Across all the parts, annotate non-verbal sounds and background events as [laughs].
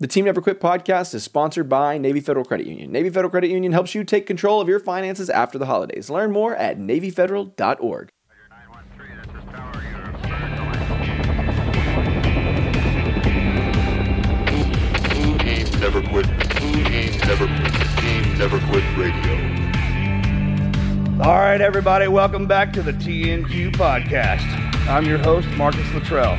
The Team Never Quit podcast is sponsored by Navy Federal Credit Union. Navy Federal Credit Union helps you take control of your finances after the holidays. Learn more at NavyFederal.org. Never Quit. Team Never Quit. Team Never Quit Radio. All right, everybody, welcome back to the TNQ podcast. I'm your host, Marcus Luttrell.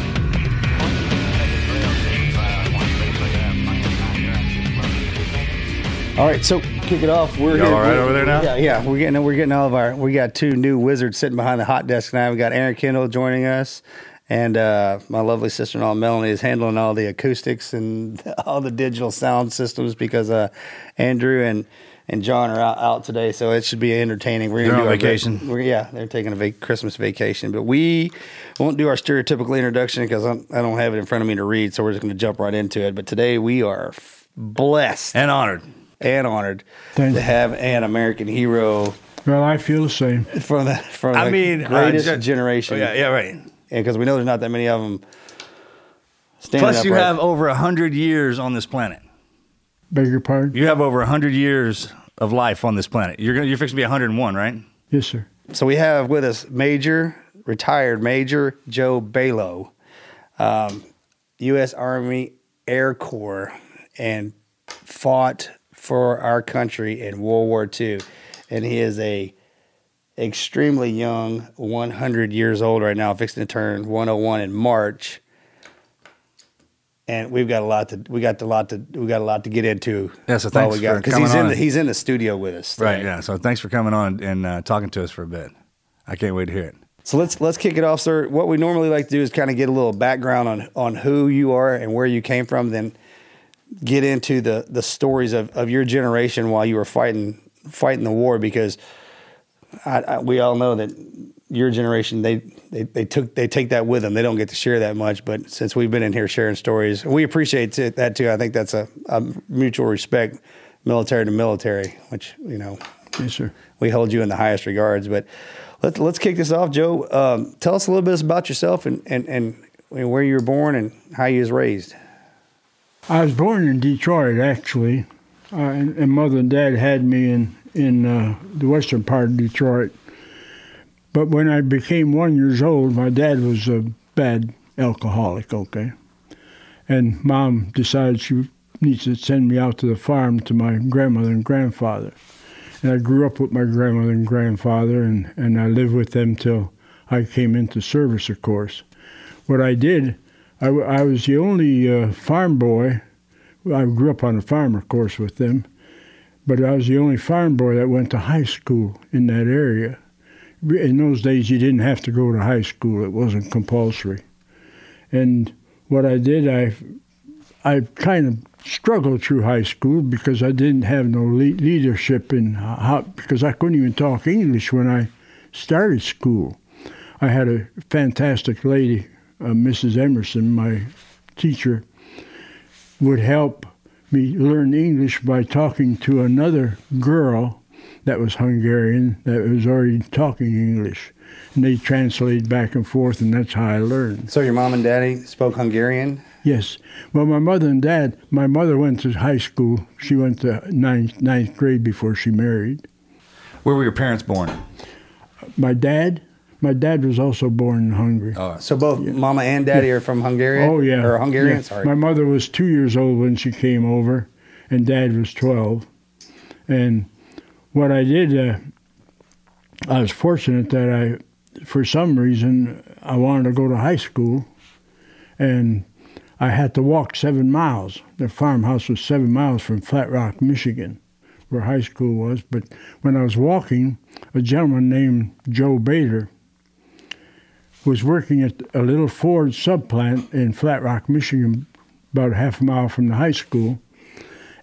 All right, so kick it off. We're Y'all all right over there now? Yeah, yeah. We're getting we're getting all of our. We got two new wizards sitting behind the hot desk now. We got Aaron Kendall joining us, and uh, my lovely sister-in-law Melanie is handling all the acoustics and [laughs] all the digital sound systems because uh, Andrew and and John are out, out today, so it should be entertaining. We're They're on vacation. We're, yeah, they're taking a vac- Christmas vacation, but we won't do our stereotypical introduction because I don't have it in front of me to read. So we're just going to jump right into it. But today we are f- blessed and honored. And honored Thank to you. have an American hero Well, I feel the same. from the from I the mean, uh, greatest generation. Oh, yeah, yeah, right. because we know there's not that many of them. Standing Plus, you have over a hundred years on this planet. Beg your pardon? You have over a hundred years of life on this planet. You're gonna, you're fixing to be 101, right? Yes, sir. So we have with us Major, retired Major Joe Balo, um, U.S. Army Air Corps, and fought for our country in World War II. And he is a extremely young, 100 years old right now, fixing to turn 101 in March. And we've got a lot to we got a lot to we got a lot to get into. Yeah, so while thanks we got for because coming he's in on. the he's in the studio with us. today. Right. Yeah. So thanks for coming on and uh, talking to us for a bit. I can't wait to hear it. So let's let's kick it off, sir. What we normally like to do is kind of get a little background on on who you are and where you came from, then get into the the stories of, of your generation while you were fighting fighting the war. Because I, I, we all know that your generation they, they they took they take that with them. They don't get to share that much. But since we've been in here sharing stories, we appreciate it, that too. I think that's a, a mutual respect, military to military, which you know Yes, sir. we hold you in the highest regards. But let's let's kick this off, Joe. Um, tell us a little bit about yourself and and and where you were born and how you was raised. I was born in Detroit, actually, uh, and, and mother and dad had me in in uh, the western part of Detroit. But when I became one years old, my dad was a bad alcoholic. Okay, and mom decided she needs to send me out to the farm to my grandmother and grandfather. And I grew up with my grandmother and grandfather, and, and I lived with them till I came into service, of course. What I did, I, I was the only uh, farm boy. I grew up on a farm, of course, with them, but I was the only farm boy that went to high school in that area. In those days, you didn't have to go to high school; it wasn't compulsory. And what I did, I, I kind of struggled through high school because I didn't have no le- leadership in how, because I couldn't even talk English when I started school. I had a fantastic lady, uh, Mrs. Emerson, my teacher, would help me learn English by talking to another girl that was Hungarian that was already talking English. And they translated back and forth, and that's how I learned. So your mom and daddy spoke Hungarian. Yes. Well, my mother and dad, my mother went to high school. She went to ninth, ninth grade before she married. Where were your parents born? My dad, my dad was also born in Hungary. Oh, So both mama and daddy are from Hungary. Oh yeah, or Hungarian. Yeah. Sorry. My mother was two years old when she came over, and Dad was twelve. And what I did, uh, I was fortunate that I, for some reason, I wanted to go to high school, and I had to walk seven miles. The farmhouse was seven miles from Flat Rock, Michigan, where high school was. But when I was walking, a gentleman named Joe Bader was working at a little Ford subplant in Flat Rock, Michigan, about a half a mile from the high school.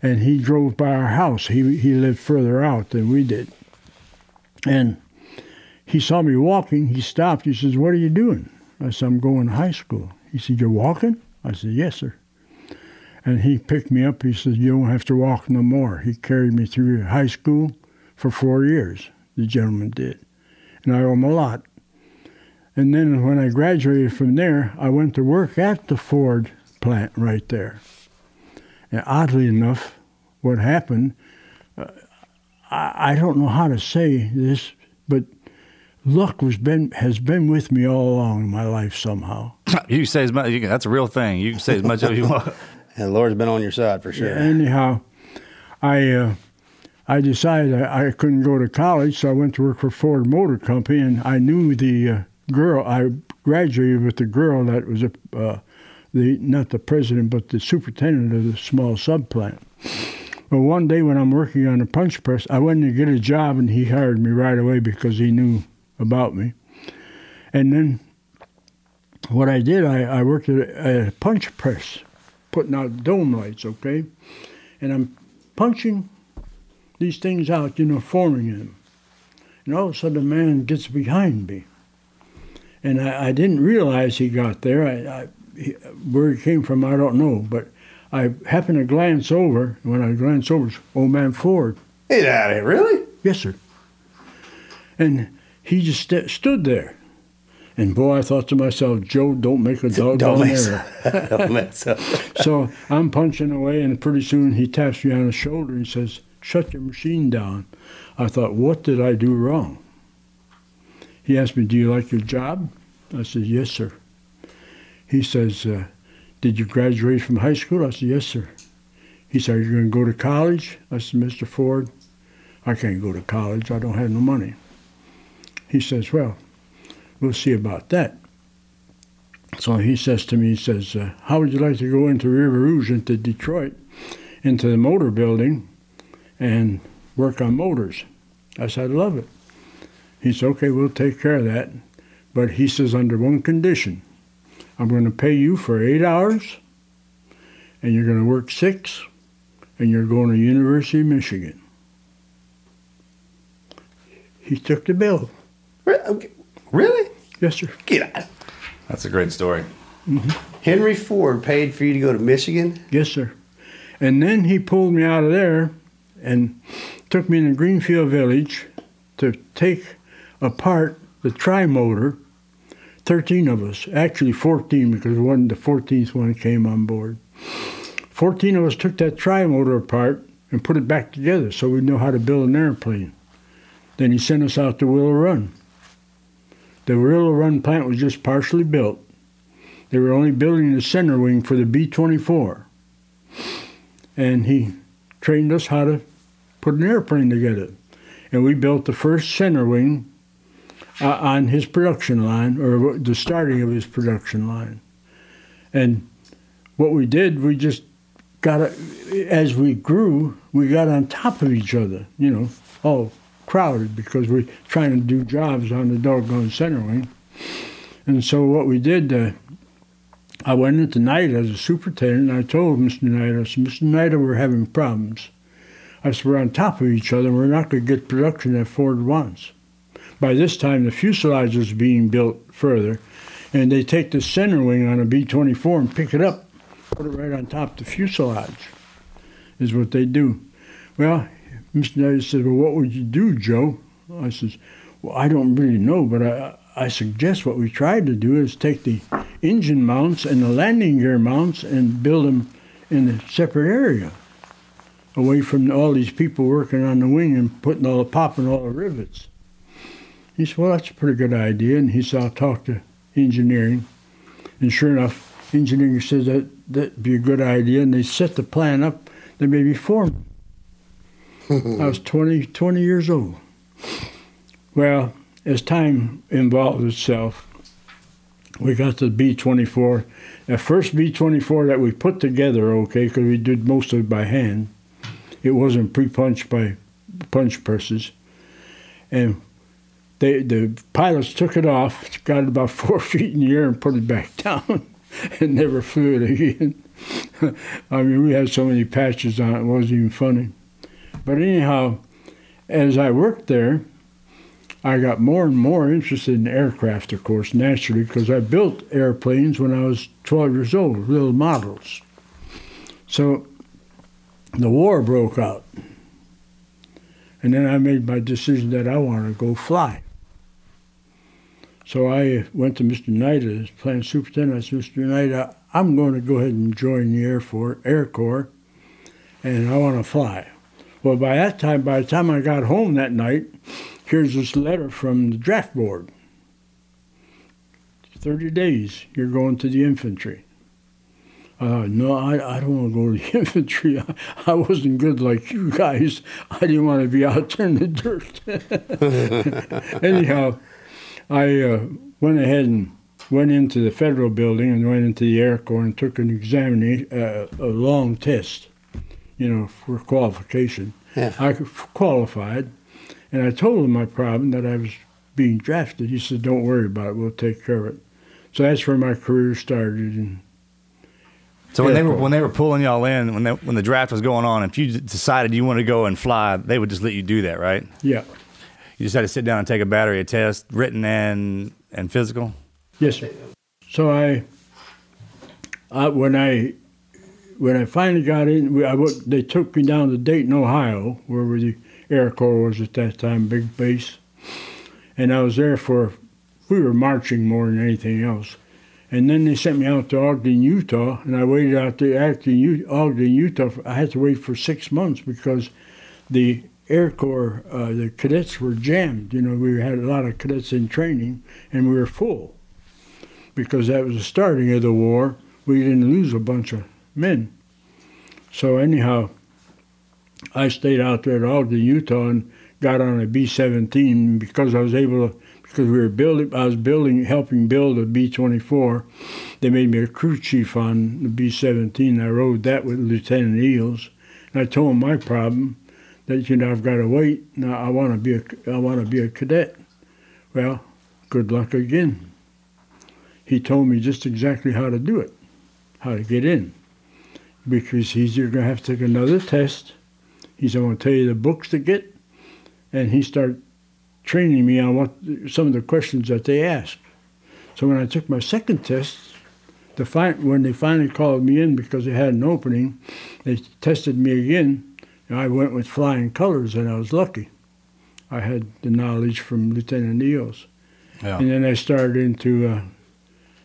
And he drove by our house. He, he lived further out than we did. And he saw me walking. He stopped. He says, What are you doing? I said, I'm going to high school. He said, You're walking? I said, Yes, sir. And he picked me up. He said, You don't have to walk no more. He carried me through high school for four years, the gentleman did. And I owe him a lot. And then when I graduated from there, I went to work at the Ford plant right there. And oddly enough, what happened, uh, I, I don't know how to say this, but luck was been has been with me all along in my life somehow. [laughs] You say as much. You can, that's a real thing. You can say as much as you want. [laughs] And the Lord's been on your side for sure. Anyhow, I uh, I decided I, I couldn't go to college, so I went to work for Ford Motor Company, and I knew the uh, girl. I graduated with the girl that was a uh, the not the president, but the superintendent of the small sub plant. Well, one day when I'm working on a punch press, I went to get a job, and he hired me right away because he knew about me. And then what I did, I, I worked at a, a punch press, putting out dome lights, okay? And I'm punching these things out, you know, forming them. And all of a sudden, a man gets behind me. And I, I didn't realize he got there. I, I, he, where he came from, I don't know. But I happened to glance over. And when I glanced over, it's old man Ford. Get out of here, really? Yes, sir. And he just st- stood there. And boy, I thought to myself, Joe, don't make a dog Don't mess, error. [laughs] don't mess [laughs] up. So I'm punching away, and pretty soon he taps me on the shoulder and says, Shut your machine down. I thought, What did I do wrong? He asked me, Do you like your job? I said, Yes, sir. He says, uh, Did you graduate from high school? I said, Yes, sir. He said, Are you going to go to college? I said, Mr. Ford, I can't go to college. I don't have no money. He says, Well, we'll see about that. So he says to me, he says, uh, How would you like to go into River Rouge, into Detroit, into the motor building and work on motors? I said, I'd love it. He said, Okay, we'll take care of that. But he says, under one condition I'm going to pay you for eight hours, and you're going to work six, and you're going to University of Michigan. He took the bill. Really? Yes, sir. Get out. That's a great story. Mm-hmm. Henry Ford paid for you to go to Michigan. Yes, sir. And then he pulled me out of there and took me in the Greenfield Village to take apart the tri-motor. Thirteen of us, actually fourteen, because one the fourteenth one came on board. Fourteen of us took that tri-motor apart and put it back together, so we know how to build an airplane. Then he sent us out to Willow Run. The Willow Run plant was just partially built. They were only building the center wing for the B-24 and he trained us how to put an airplane together. And we built the first center wing uh, on his production line, or the starting of his production line. And what we did, we just got, a, as we grew, we got on top of each other, you know, all crowded because we're trying to do jobs on the doggone center wing. And so what we did, uh, I went into night as a superintendent and I told Mr. Snyder, I said, Mr. Snyder, we're having problems. I said, we're on top of each other. We're not going to get production that Ford wants. By this time, the fuselage was being built further, and they take the center wing on a B-24 and pick it up, put it right on top of the fuselage, is what they do. Well, Mr. Snyder said, well, what would you do, Joe? I says, well, I don't really know, but I, I suggest what we tried to do is take the engine mounts and the landing gear mounts and build them in a separate area, away from all these people working on the wing and putting all the popping all the rivets. He said, "Well, that's a pretty good idea." And he said, "I'll talk to engineering." And sure enough, engineering says that that'd be a good idea, and they set the plan up. They made me foreman. [laughs] I was 20, 20 years old. Well, as time involved itself, we got the B 24. The first B 24 that we put together, okay, because we did most of it by hand, it wasn't pre punched by punch presses. And they, the pilots took it off, got it about four [laughs] feet in the air, and put it back [laughs] down, and never flew it again. [laughs] I mean, we had so many patches on it, it wasn't even funny. But anyhow, as I worked there, I got more and more interested in aircraft, of course, naturally, because I built airplanes when I was 12 years old, little models. So the war broke out. And then I made my decision that I want to go fly. So I went to Mr. As plant superintendent. I said, Mr. I, I'm going to go ahead and join the Air Force, Air Corps, and I want to fly. Well, by that time, by the time I got home that night, here's this letter from the draft board. 30 days, you're going to the infantry. Uh, no, I, I don't want to go to the [laughs] infantry. I, I wasn't good like you guys. I didn't want to be out there in the dirt. [laughs] Anyhow, I uh, went ahead and went into the federal building and went into the Air Corps and took an examination, uh, a long test, you know, for qualification. Yeah. I qualified, and I told him my problem that I was being drafted. He said, "Don't worry about it. We'll take care of it." So that's where my career started. And So when they were when they were pulling y'all in, when they, when the draft was going on, if you decided you wanted to go and fly, they would just let you do that, right? yeah, You just had to sit down and take a battery test, written and and physical. yes, sir. So I, I when I when I finally got in, I, they took me down to Dayton, Ohio, where the Air Corps was at that time, big base, and I was there for. We were marching more than anything else. And then they sent me out to Ogden, Utah, and I waited out U- Ogden, Utah. For, I had to wait for six months because the Air Corps, uh, the cadets were jammed. You know, we had a lot of cadets in training, and we were full because that was the starting of the war. We didn't lose a bunch of men. So anyhow, I stayed out there at Ogden, Utah, and got on a B-17 because I was able to. Because we were building, I was building, helping build a B-24. They made me a crew chief on the B-17. I rode that with Lieutenant Eels, and I told him my problem that you know I've got to wait. Now I want to be a, I want to be a cadet. Well, good luck again. He told me just exactly how to do it, how to get in, because he's you're gonna have to take another test. He's going to tell you the books to get, and he started training me on what some of the questions that they asked. So when I took my second test, the fi- when they finally called me in because they had an opening, they tested me again. And I went with flying colors, and I was lucky. I had the knowledge from Lieutenant Eels. Yeah. And then I started into uh,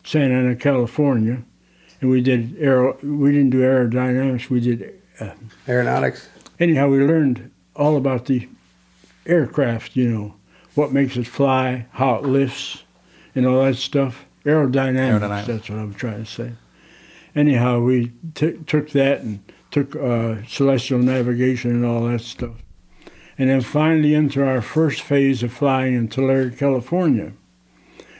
Santa Ana, California, and we did aero. We didn't do aerodynamics. We did Aeronautics. anyhow. We learned all about the aircraft. You know, what makes it fly, how it lifts, and all that stuff. Aerodynamics. Aerodynamics. That's what I'm trying to say. Anyhow, we took that and took uh, celestial navigation and all that stuff, and then finally into our first phase of flying in Tulare, California,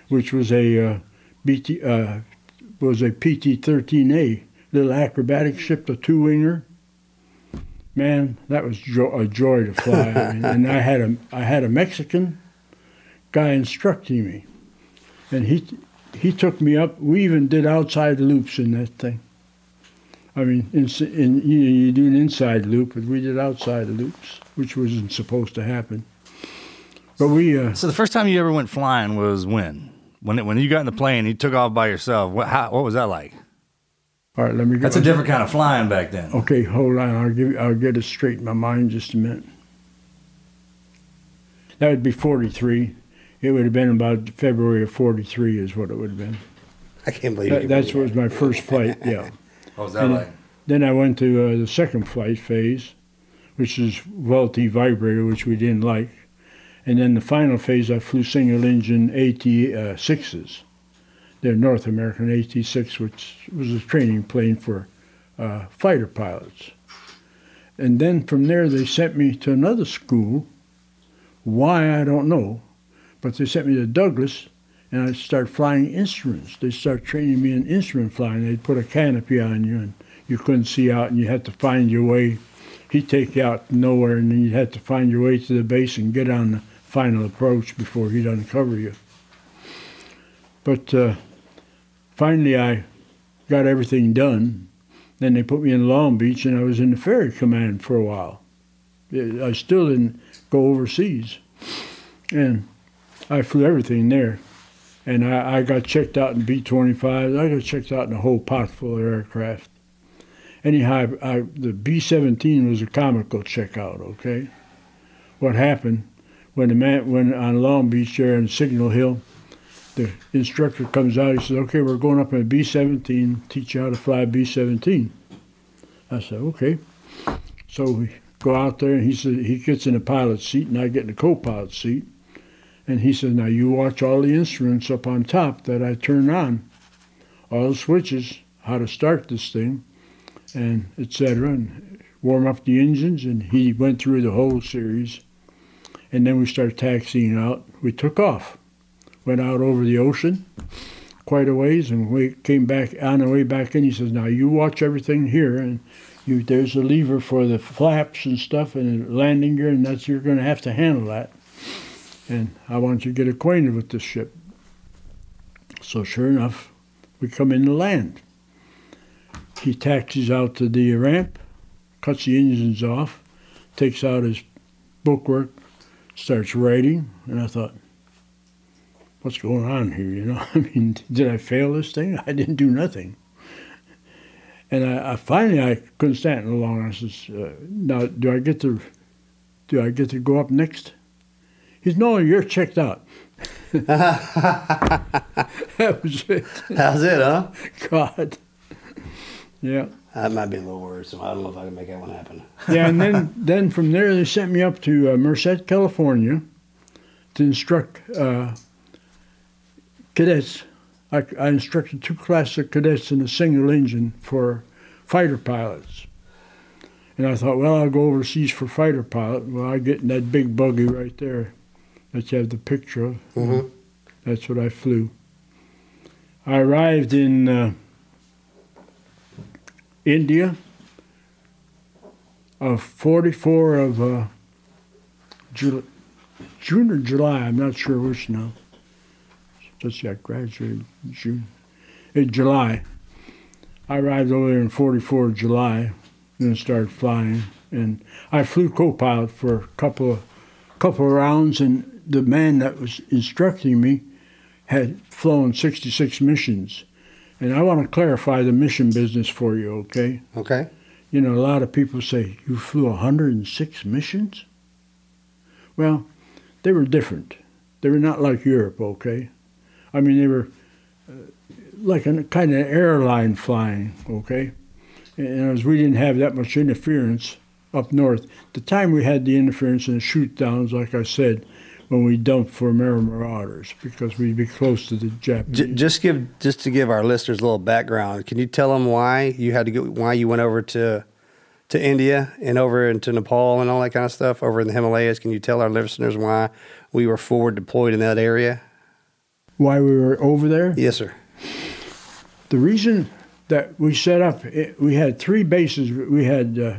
which was a uh, BT uh, was a PT-13A little acrobatic ship, a two-winger. Man, that was jo- a joy to fly, [laughs] and, and I had a I had a Mexican guy instructing me, and he he took me up. We even did outside loops in that thing. I mean, in, in you, you do an inside loop, but we did outside loops, which wasn't supposed to happen. But we uh, So the first time you ever went flying was when? When it, when you got in the plane, you took off by yourself. What how, what was that like? all right. Let me go. That's a different kind of flying back then. Okay, hold on. I'll give. I'll get it straight in my mind just a minute. That would be forty-three. It would have been about February of forty-three, is what it would have been. I can't believe That, you that's believe was my first flight. Yeah. [laughs] What was that And like? Then I went to uh, the second flight phase, which is Vultee vibrator, which we didn't like. And then the final phase, I flew single engine AT-6s. They're North American AT-6, which was a training plane for uh, fighter pilots. And then from there, they sent me to another school. Why, I don't know. But they sent me to Douglas, and I start flying instruments. They start training me in instrument flying. They'd put a canopy on you, and you couldn't see out, and you had to find your way. He'd take you out nowhere, and then you had to find your way to the base and get on the final approach before he'd uncover you. But uh, finally, I got everything done. Then they put me in Long Beach, and I was in the ferry command for a while. I still didn't go overseas, and I flew everything there. And I, I got checked out in B-25. I got checked out in a whole pot full of aircraft. Anyhow, I, the B-17 was a comical checkout. Okay, what happened when the man when on Long Beach there in Signal Hill? the instructor comes out. He says, "Okay, we're going up in a B-17. Teach you how to fly a B-17." I said, "Okay." So we go out there, and he said he gets in the pilot's seat, and I get in the co-pilot seat. And he said, "Now you watch all the instruments up on top that I turn on, all the switches, how to start this thing, and etc. And warm up the engines." And he went through the whole series, and then we started taxiing out. We took off went out over the ocean quite a ways, and we came back on the way back in. He says, "Now you watch everything here, and you there's a lever for the flaps and stuff, and landing gear, and that's you're going to have to handle that. And I want you to get acquainted with this ship." So sure enough, we come in to land. He taxis out to the ramp, cuts the engines off, takes out his bookwork, starts writing, and I thought, what's going on here? You know, [laughs] I mean, did I fail this thing? [laughs] I didn't do nothing. And I, I finally I couldn't stand it no longer. I says, uh, "Now, do I get to, do I get to go up next?" He's no, you're checked out. [laughs] that was it. How's it, huh? God. Yeah. That might be a little worrisome. I don't know if I can make that one happen. yeah, and then [laughs] then from there they sent me up to uh, Merced, California, to instruct uh, cadets. I, I instructed two classes of cadets in a single engine for fighter pilots. And I thought, well, I'll go overseas for fighter pilot. Well, I get in that big buggy right there that you have the picture of. Mhm. That's what I flew. I arrived in uh, India of 44 of uh, Jul- June or July, I'm not sure which now. Just got graduated June. In July. I arrived over there in 44 July, then started flying. And I flew co-pilot for a couple of, couple of rounds, and the man that was instructing me had flown 66 missions. And I want to clarify the mission business for you, okay? Okay. You know, a lot of people say, You flew 106 missions? Well, they were different. They were not like Europe, okay? I mean, they were uh, like a kind of airline flying, okay? And as we didn't have that much interference up north, the time we had the interference and the shoot downs, like I said, when we dumped for Amer Marauders because we'd be close to the Japanese. J- just give just to give our listeners a little background. Can you tell them why you had to go? Why you went over to to India and over into Nepal and all that kind of stuff over in the Himalayas? Can you tell our listeners why we were forward deployed in that area? Why we were over there? Yes, sir. The reason that we set up, it, we had three bases. We had uh,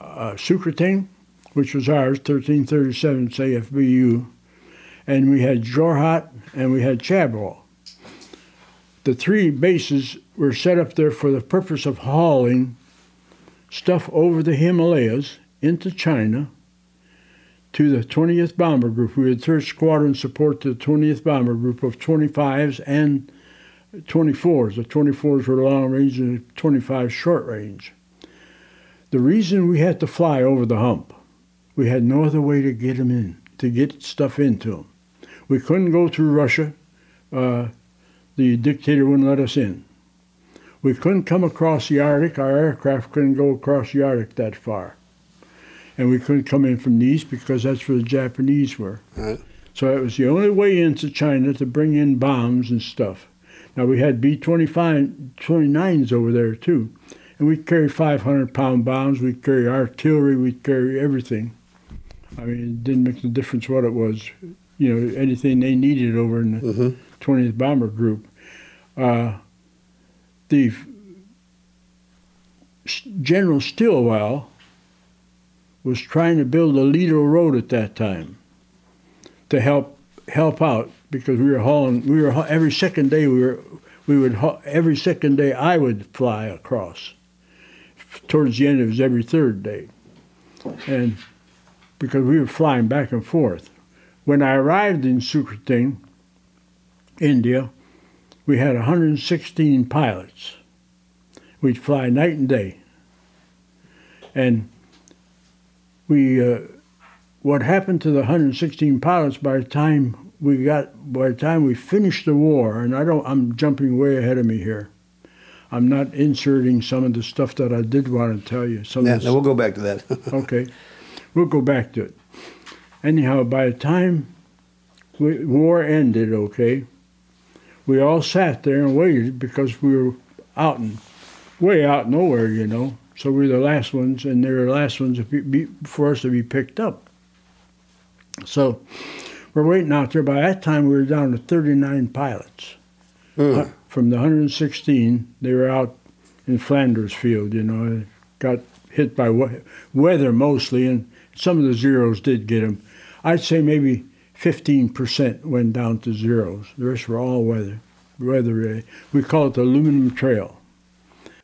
uh, Sookerating, which was ours, 1337 CFBU, and we had Jorhat and we had Chabua. The three bases were set up there for the purpose of hauling stuff over the Himalayas into China to the 20th Bomber Group. We had 3rd Squadron support to the 20th Bomber Group of 25s and 24s. The 24s were long range and the 25s short range. The reason we had to fly over the hump, we had no other way to get them in, to get stuff into them. We couldn't go through Russia. Uh, the dictator wouldn't let us in. We couldn't come across the Arctic. Our aircraft couldn't go across the Arctic that far. And we couldn't come in from the east because that's where the Japanese were. Right. So it was the only way into China to bring in bombs and stuff. Now we had B 29s over there too. And we'd carry 500 pound bombs, we'd carry artillery, we'd carry everything. I mean, it didn't make the difference what it was. You know, anything they needed over in the 20th Bomber Group. Uh, the General Stilwell was trying to build a Ledo Road at that time to help help out because we were hauling. We were every second day we were we would every second day I would fly across. Towards the end, it was every third day, and because we were flying back and forth. When I arrived in Sookerating, India, we had 116 pilots. We'd fly night and day. And we, uh, what happened to the 116 pilots by the time we got, by the time we finished the war, and I don't, I'm jumping way ahead of me here. I'm not inserting some of the stuff that I did want to tell you. Some Yeah, of the no, we'll go back to that. [laughs] okay, we'll go back to it. Anyhow, by the time we, war ended, okay, we all sat there and waited because we were out and way out nowhere, you know. So we were the last ones, and they were the last ones to be, be, for us to be picked up. So we're waiting out there. By that time, we were down to 39 pilots. Uh, from the 116, they were out in Flanders Field, you know, got hit by weather mostly, and some of the zeros did get them. I'd say maybe 15% went down to zeros. The rest were all weather. Weather related. We call it the aluminum trail.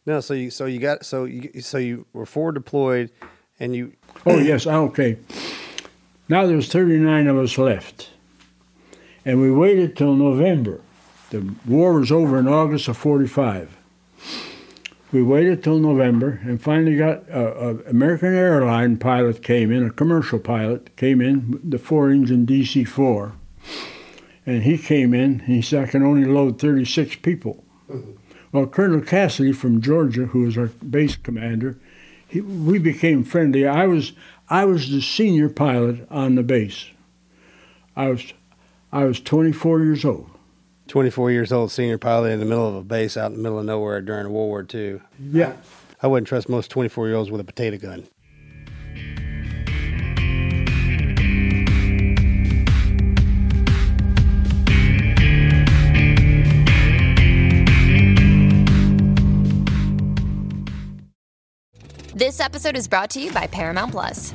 no, so you so you got so you so you were forward deployed, and you Oh yes, ah, okay. Now there's 39 of us left, and we waited till November. The war was over in August of '45. We waited till November, and finally got a, a American airline pilot came in, a commercial pilot came in, the four-engine DC-4, and he came in. And he said, "I can only load 36 people." Mm-hmm. Well, Colonel Cassidy from Georgia, who was our base commander, he, we became friendly. I was I was the senior pilot on the base. I was I was 24 years old. 24 years old, senior pilot in the middle of a base out in the middle of nowhere during World War II. Yeah. I wouldn't trust most 24 year olds with a potato gun. This episode is brought to you by Paramount Plus.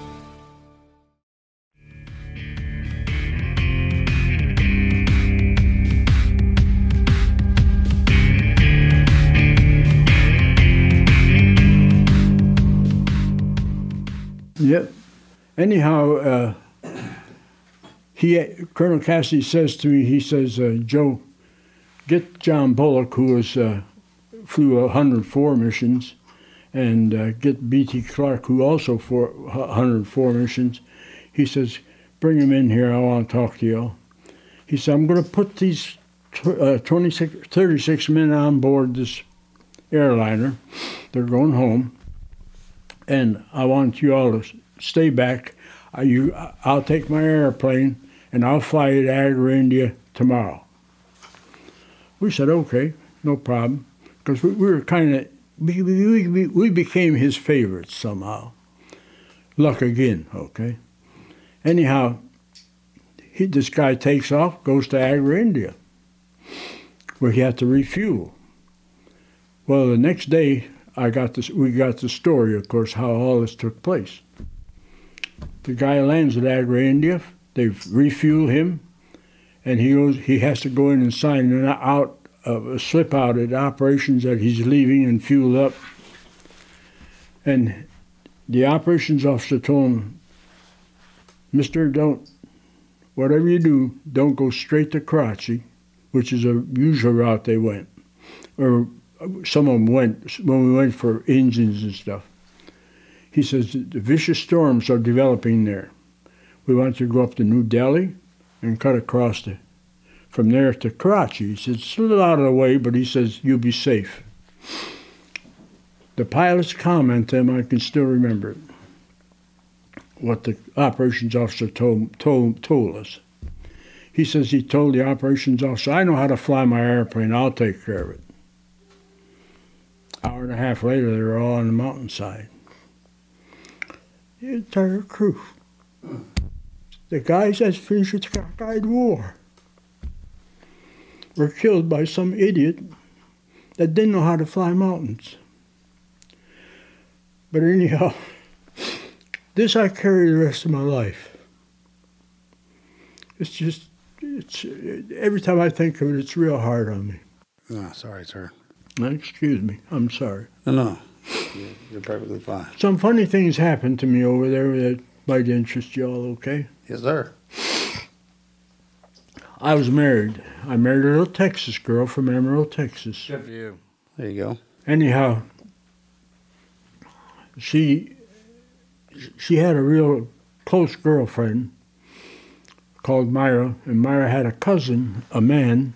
Yep. Anyhow, uh, he Colonel Cassidy says to me, he says, uh, Joe, get John Bullock, who was uh, flew 104 missions, and uh, get B.T. Clark, who also for 104 missions. He says, bring him in here. I want to talk to you. He said, I'm going to put these uh, 26, 36 men on board this airliner. They're going home and I want you all to stay back. I, you, uh, I'll take my airplane and I'll fly to Agra, India tomorrow. We said, okay, no problem, because we, we were kind of, we, we, we, we became his favorites somehow. Luck again, okay? Anyhow, he, this guy takes off, goes to Agra, India, where he had to refuel. Well, the next day, I got this. We got the story, of course, how all this took place. The guy lands at Agra, India. They refuel him, and he goes. He has to go in and sign an out of a slip out at operations that he's leaving and fueled up. And the operations officer told him, Mister, don't, whatever you do, don't go straight to Karachi, which is a usual route they went. Or some of them went when we went for engines and stuff. He says the vicious storms are developing there. We want to go up to New Delhi and cut across the, from there to Karachi. He says it's a little out of the way, but he says you'll be safe. The pilot's comment him, I can still remember it, what the operations officer told, told, told us. He says he told the operations officer, I know how to fly my airplane, I'll take care of it. Hour and a half later, they were all on the mountainside. The entire crew. The guys that finished the cockeyed war were killed by some idiot that didn't know how to fly mountains. But anyhow, [laughs] this I carry the rest of my life. It's just, it's every time I think of it, it's real hard on me. No, sorry, sir. Excuse me, I'm sorry. No, no. You're- You're perfectly fine. Some funny things happened to me over there that might interest y'all, okay? Yes, sir. I was married. I married a little Texas girl from Amarillo, Texas. Good for you. There you go. Anyhow, she she had a real close girlfriend called Myra, and Myra had a cousin, a man,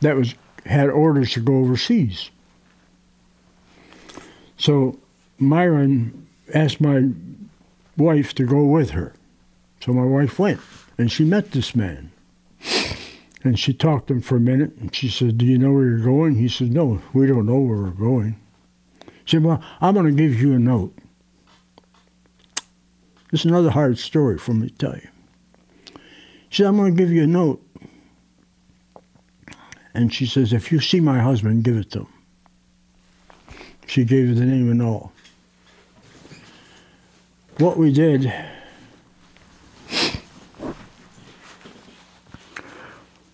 that was had orders to go overseas. So Myron asked my wife to go with her. So my wife went, and she met this man. And she talked to him for a minute, and she said, Do you know where you're going? He said, No, we don't know where we're going. She said, Well, I'm going to give you a note. It's another hard story for me to tell you. She said, I'm going to give you a note. And she says, If you see my husband, give it to him. She gave her the name and all. What we did,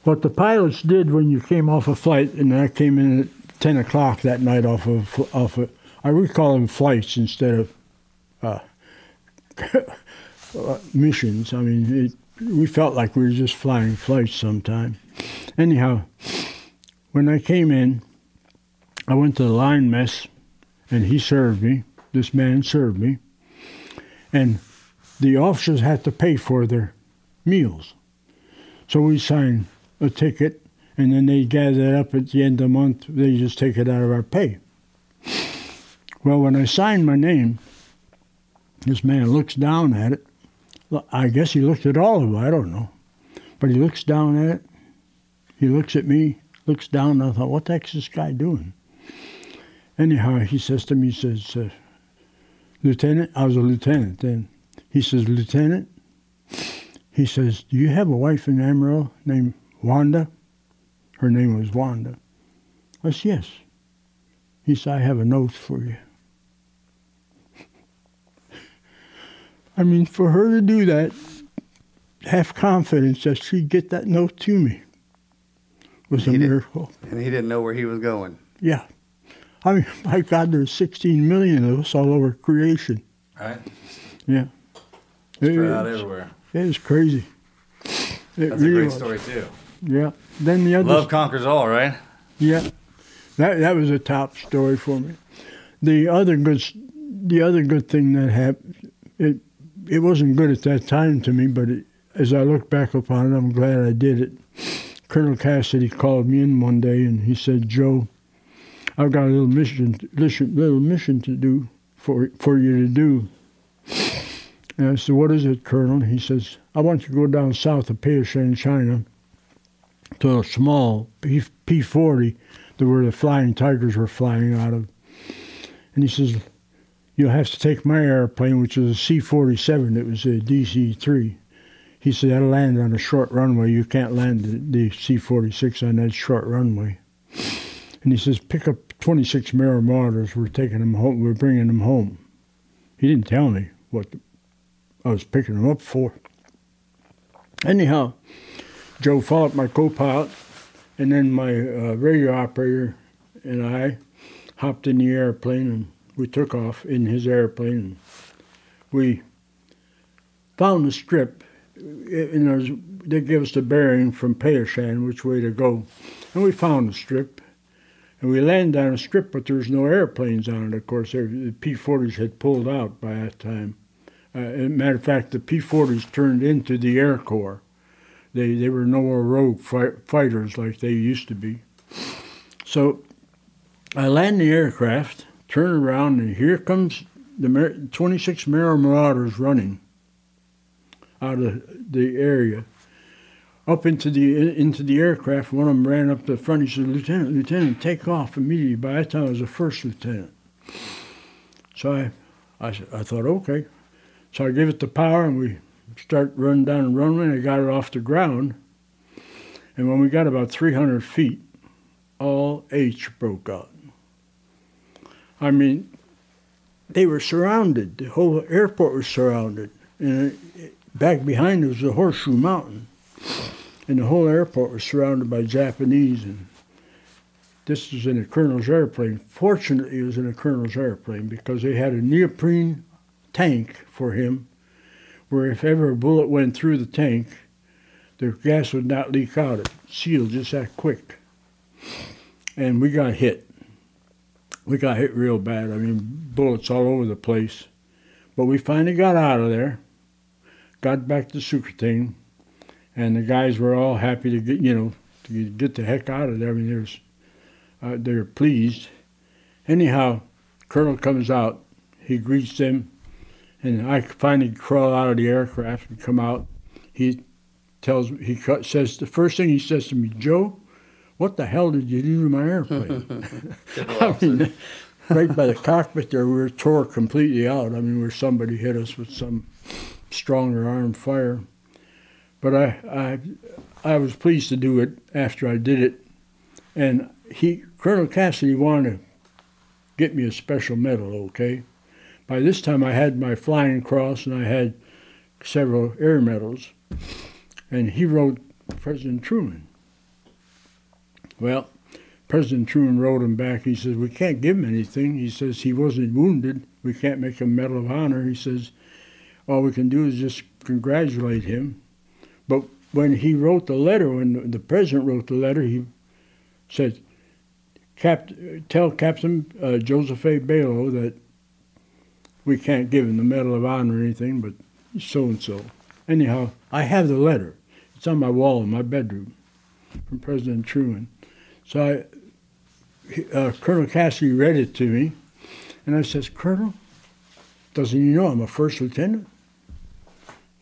what the pilots did when you came off a flight, and I came in at 10 o'clock that night off of, off of I would call them flights instead of uh, [laughs] missions. I mean, it, we felt like we were just flying flights sometime. Anyhow, when I came in, I went to the line mess, and he served me. This man served me, and the officers had to pay for their meals. So we signed a ticket, and then they gather up at the end of the month. They just take it out of our pay. Well, when I signed my name, this man looks down at it. I guess he looked at all of it. I don't know, but he looks down at it. He looks at me, looks down. And I thought, what the heck's this guy doing? Anyhow, he says to me, he says, uh, Lieutenant, I was a lieutenant then. He says, Lieutenant, he says, do you have a wife in Amarillo named Wanda? Her name was Wanda. I said, yes. He said, I have a note for you. I mean, for her to do that, have confidence that she'd get that note to me was a He did- miracle. And he didn't know where he was going. Yeah. I mean, [laughs] my God, there's 16 million of us all over creation. Right? Yeah. It, Spread out it's- everywhere. it was crazy. It That's a great was. story too. Yeah. Then the other. Love conquers all, right? Yeah. That that was a top story for me. The other good, the other good thing that happened, it it wasn't good at that time to me, but it, as I look back upon it, I'm glad I did it. Colonel Cassidy called me in one day and he said, "Joe, I've got a little mission, little mission to do for for you to do." And I said, "What is it, Colonel?" He says, "I want you to go down south of Peishan, China, to a small P P forty, that where the Flying Tigers were flying out of." And he says, "You'll have to take my airplane, which is a C forty seven. It was a DC three. He said, "That'll land on a short runway. You can't land the, the C forty six on that short runway." And he says, "Pick up twenty six Marauders. We're taking them home. We're bringing them home." He didn't tell me what I was picking them up for. Anyhow, Joe Follett, my co-pilot, and then my uh, radio operator and I hopped in the airplane and we took off in his airplane. We found the strip, and there's, they give us the bearing from Payashan, which way to go. And we found the strip, and we landed on a strip, but there was no airplanes on it, of course. The P 40s had pulled out by that time. Uh, a matter of fact, the P 40s turned into the Air Corps. They, they were no more rogue fi- fighters like they used to be. So I land the aircraft, turn around, and here comes the Mar- 26 Merrill Marauders running out of the area up into the into the aircraft. One of them ran up the front. He said, "Lieutenant, Lieutenant, take off immediately." By that time, I was a first lieutenant. So I, I, I thought, okay. So I gave it the power, and we start running down the runway. And I got it off the ground, and when we got about 300 feet, all H broke out. I mean, they were surrounded. The whole airport was surrounded, and back behind was the Horseshoe Mountain and the whole airport was surrounded by Japanese. And this was in a colonel's airplane. Fortunately, it was in a colonel's airplane because they had a neoprene tank for him, where if ever a bullet went through the tank, the gas would not leak out. It sealed just that quick. And we got hit. We got hit real bad. I mean, bullets all over the place. But we finally got out of there, got back to Sookerating, and the guys were all happy to get you know to get the heck out of there. I mean, there's uh, they're pleased. Anyhow, Colonel comes out, he greets them, and I finally crawl out of the aircraft and come out. He tells he says the first thing he says to me, Joe, what the hell did you do to my airplane? [laughs] [laughs] I mean, right by the cockpit there, we were tore completely out. I mean, where somebody hit us with some stronger arm fire. But I, I, I was pleased to do it after I did it, and he, Colonel Cassidy, wanted to get me a special medal. Okay, by this time I had my Flying Cross and I had several air medals, and he wrote President Truman. Well, President Truman wrote him back. He says, We can't give him anything. He says, He wasn't wounded. We can't make him a Medal of Honor. He says, All we can do is just congratulate him. But when he wrote the letter, when the president wrote the letter, he said, Cap- Tell Captain uh, Joseph A. Balo that we can't give him the Medal of Honor or anything, but so and so. Anyhow, I have the letter. It's on my wall in my bedroom from President Truman. So I, uh, Colonel Cassidy read it to me, and I says, Colonel, doesn't he know I'm a first lieutenant?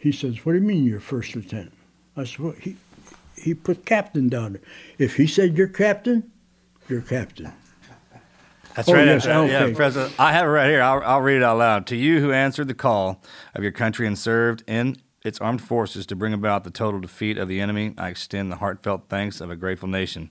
He says, What do you mean you're first lieutenant? I said, well, he, he put captain down there. If he said you're captain, you're captain. That's Oh, right. yes, right. okay. Yeah, President. I have it right here. I'll, I'll read it out loud. To you who answered the call of your country and served in its armed forces to bring about the total defeat of the enemy, I extend the heartfelt thanks of a grateful nation.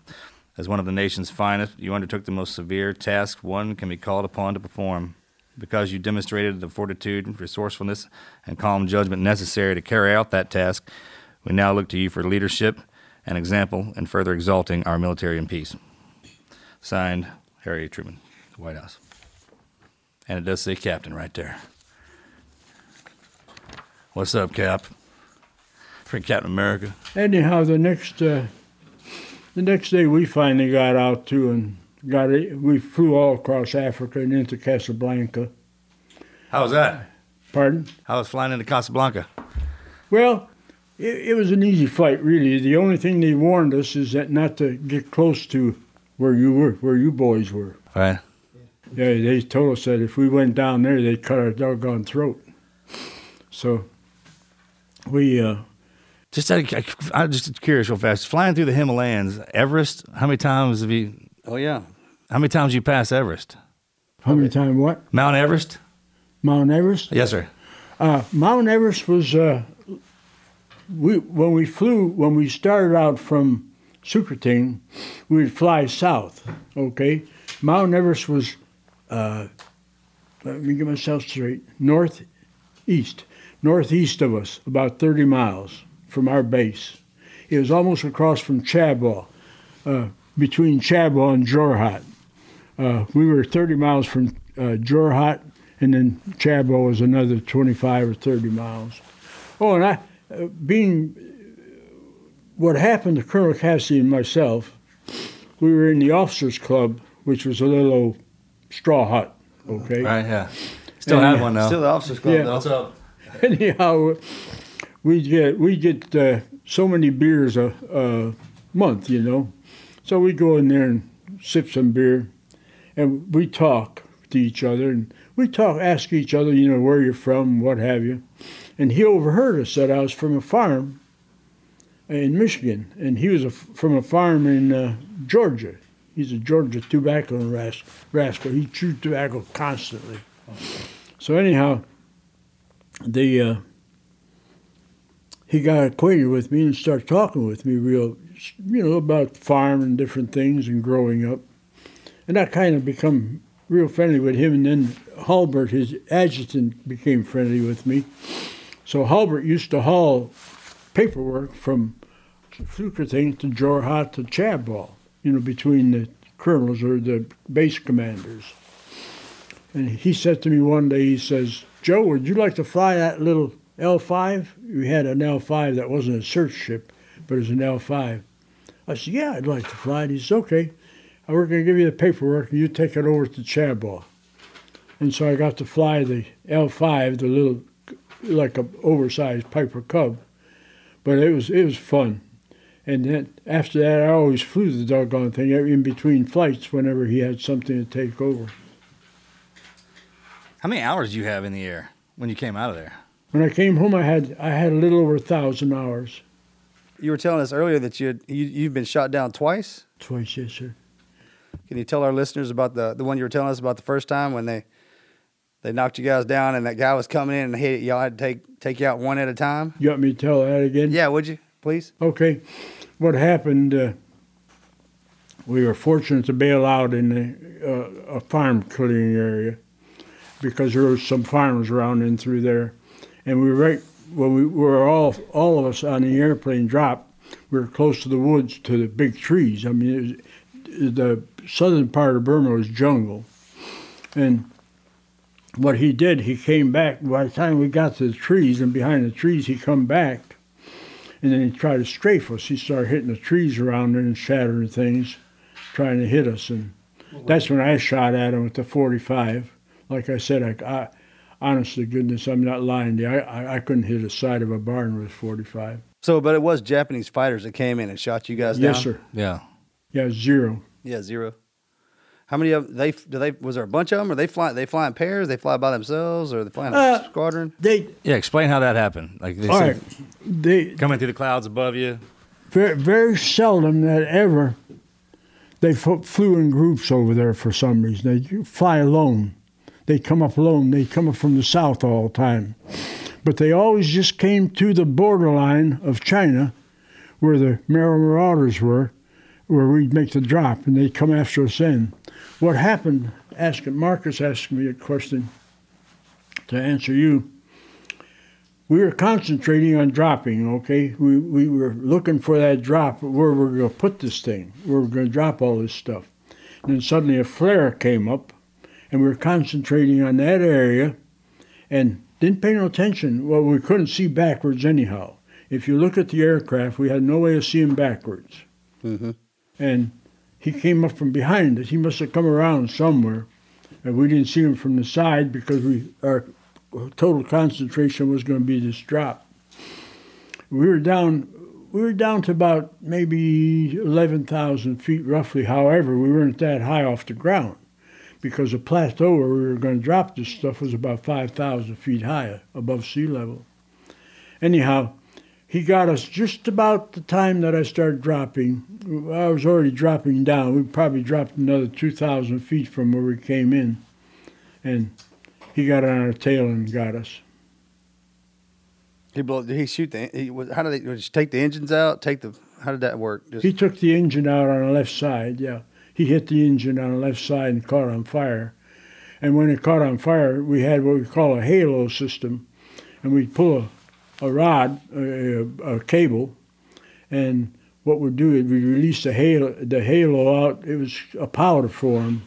As one of the nation's finest, you undertook the most severe task one can be called upon to perform. Because you demonstrated the fortitude, resourcefulness, and calm judgment necessary to carry out that task, we now look to you for leadership and example in further exalting our military in peace. Signed, Harry Truman, White House. And it does say Captain right there. What's up, Cap? For Captain America. Anyhow, the next uh, the next day we finally got out too and got it. We flew all across Africa and into Casablanca. How was that? Pardon? How was flying into Casablanca? Well, it, it was an easy flight, really. The only thing they warned us is that not to get close to where you were, where you boys were. Right. Yeah, they told us that if we went down there, they'd cut our doggone throat. So we, uh, Just out of, I'm just curious, real fast. Flying through the Himalayas, Everest. How many times have you? Oh yeah. How many times you pass Everest? how many times what? Mount Everest. Mount Everest? Yes, sir. Uh, Mount Everest was uh, we when we flew when we started out from Sookerating, we'd fly south. Okay, Mount Everest was uh, let me get myself straight northeast, northeast of us, about 30 miles from our base. It was almost across from Chabua, uh, between Chabua and Jorhat. Uh, we were 30 miles from uh, Jorhat, and then Chabua was another 25 or 30 miles. Oh, and I, uh, being what happened to Colonel Cassidy and myself, we were in the officers' club, which was a little old straw hut. Okay. Right, yeah. Still And, have uh, one though. Still the officers club Yeah. though. What's up? [laughs] Anyhow, we get we get uh, so many beers a, a month, you know. So we go in there and sip some beer, and we talk to each other, and we talk, ask each other, you know, where you're from, what have you. And he overheard us that I was from a farm in Michigan, and he was a, from a farm in uh, Georgia. He's a Georgia tobacco ras- rascal. He chewed tobacco constantly. So anyhow, the uh, he got acquainted with me and started talking with me real, you know, about farm and different things and growing up, and I kind of become real friendly with him. And then Halbert, his adjutant, became friendly with me. So Halbert used to haul paperwork from Fluker thing to Jorhat to Chabua, you know, between the colonels or the base commanders. And he said to me one day, he says, Joe, would you like to fly that little L5? We had an L5 that wasn't a search ship, but it was an L5. I said, yeah, I'd like to fly it. He said, okay, we're going to give you the paperwork and you take it over to Chabua. And so I got to fly the L5, the little, like a oversized Piper Cub. But it was it was fun. And then after that, I always flew the doggone thing in between flights whenever he had something to take over. How many hours do you have in the air when you came out of there? When I came home, I had I had a little over a thousand hours. You were telling us earlier that you, had, you you've been shot down twice. Twice, yes, sir. Can you tell our listeners about the the one you were telling us about the first time when they they knocked you guys down and that guy was coming in and he y'all had to take take you out one at a time? You want me to tell that again? Yeah, would you please? Okay. What happened? Uh, we were fortunate to bail out in the, uh, a farm clearing area because there were some farmers around in through there, and we were right when we were all all of us on the airplane dropped. We were close to the woods, to the big trees. I mean, it was, the southern part of Burma was jungle, and what he did, he came back. By the time we got to the trees and behind the trees, he come back, and then he tried to strafe us. He started hitting the trees around there and shattering things, trying to hit us. And that's when I shot at him with the 45. Like I said, I, I honest to goodness, I'm not lying to you. I, I, I couldn't hit the side of a barn with 45. So, but it was Japanese fighters that came in and shot you guys down. Yes, sir. Yeah. Yeah, zero. Yeah, zero. How many of they do they was there a bunch of them? Or they fly they fly in pairs? They fly by themselves, or they fly in a Uh, squadron? They Yeah, explain how that happened. Like they all said, right. They coming through the clouds above you. very, very seldom that ever they f- flew in groups over there for some reason. They fly alone. They come up alone. They come up from the south all the time. But they always just came to the borderline of China where the Marauders were, where we'd make the drop, and they'd come after us in. What happened, asking Marcus asked me a question to answer you we were concentrating on dropping, okay? We, we were looking for that drop, where we're going to put this thing, where we're going to drop all this stuff. And then suddenly a flare came up, and we were concentrating on that area and didn't pay no attention. Well, we couldn't see backwards anyhow. If you look at the aircraft, we had no way of seeing backwards. Mm-hmm. And he came up from behind us. He must have come around somewhere. And we didn't see him from the side because we our total concentration was going to be this drop. We were down we were down to about maybe 11,000 feet roughly. However, we weren't that high off the ground because the plateau where we were going to drop this stuff was about 5,000 feet high above sea level. Anyhow, he got us just about the time that I started dropping. I was already dropping down. We probably dropped another 2,000 feet from where we came in. And he got on our tail and got us. He blow, did he shoot the? He, how did they just take the engines out? Take the? How did that work? Just, He took the engine out on the left side, yeah. He hit the engine on the left side and caught on fire. And when it caught on fire, we had what we call a halo system. And we'd pull a, a rod, a, a, cable, and what we'd do is we'd release the halo, the halo out. It was a powder form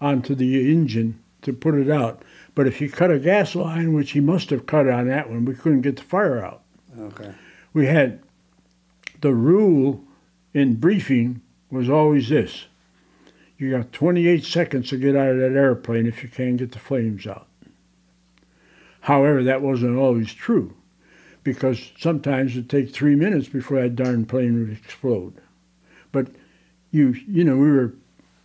onto the engine to put it out. But if you cut a gas line, which he must have cut on that one, we couldn't get the fire out. Okay. We had the rule in briefing was always this you got 28 seconds to get out of that airplane if you can't get the flames out. However, that wasn't always true because sometimes it'd take three minutes before that darn plane would explode. But you, you know, we were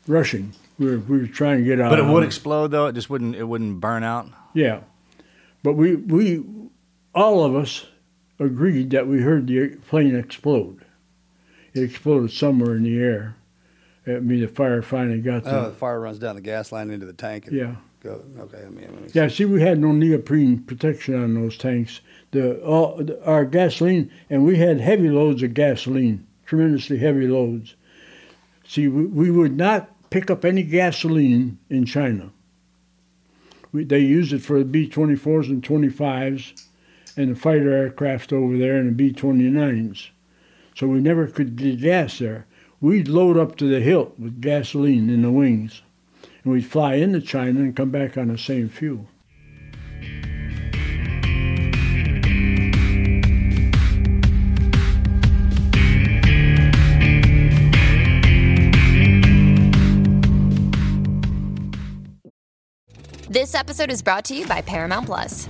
rushing. We were, we were trying to get out. But it would explode though. It just wouldn't. It wouldn't burn out. Yeah, but we we all of us agreed that we heard the plane explode. It exploded somewhere in the air. I mean, the fire finally got to. Oh, the fire runs down the gas line into the tank. And Yeah. Go. Okay. Let me, let me Yeah, see, we had no neoprene protection on those tanks. The, all, the our gasoline, and we had heavy loads of gasoline, tremendously heavy loads. See, we, we would not pick up any gasoline in China. We, they used it for the B-24s and 25s, and the fighter aircraft over there, and the B-29s. So we never could get gas there. We'd load up to the hilt with gasoline in the wings, and we'd fly into China and come back on the same fuel. This episode is brought to you by Paramount Plus.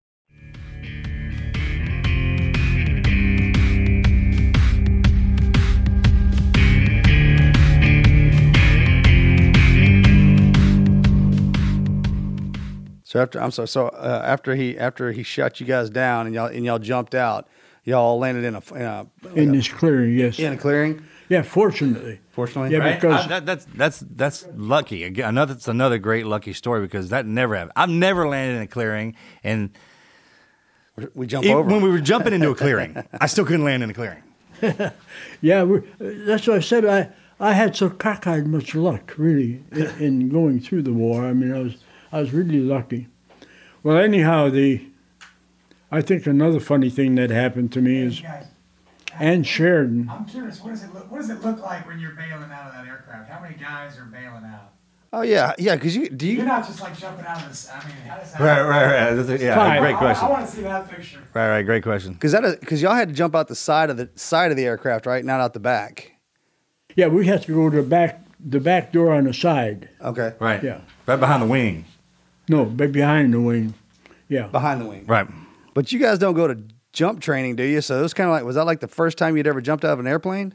So after I'm sorry. So uh, after he after he shut you guys down and y'all and y'all jumped out, y'all landed in a in a, In this clearing, yes. in a clearing. Yeah, fortunately. Fortunately, Yeah, Right? because I- that, that's that's that's lucky. Again, another that's another great lucky story because that never happened. I've never landed in a clearing, and we jump even over. when we were jumping into a clearing, [laughs] I still couldn't land in a clearing. [laughs] Yeah, we that's what I said. I I had so cockeyed much luck, really, in, in going through the war. I mean, I was I was really lucky. Well, anyhow, the I think another funny thing that happened to me is Guys, Ann Sheridan. I'm curious. What does it look? What does it look like when you're bailing out of that aircraft? How many guys are bailing out? oh yeah, yeah. Because you do you. You're not just like jumping out of this. I mean, how does that? Right, right, right. That's a- yeah, Five. great question. I, want to see that picture. Right, right, great question. because that because y'all had to jump out the side of the side of the aircraft, right? Not out the back. Yeah, we had to go to the back the back door on the side. Okay, Right, Yeah. right behind the wing. No, but behind the wing. Yeah. behind the wing. Right. But you guys don't go to jump training, do you? So it was kind of like was that like the first time you'd ever jumped out of an airplane?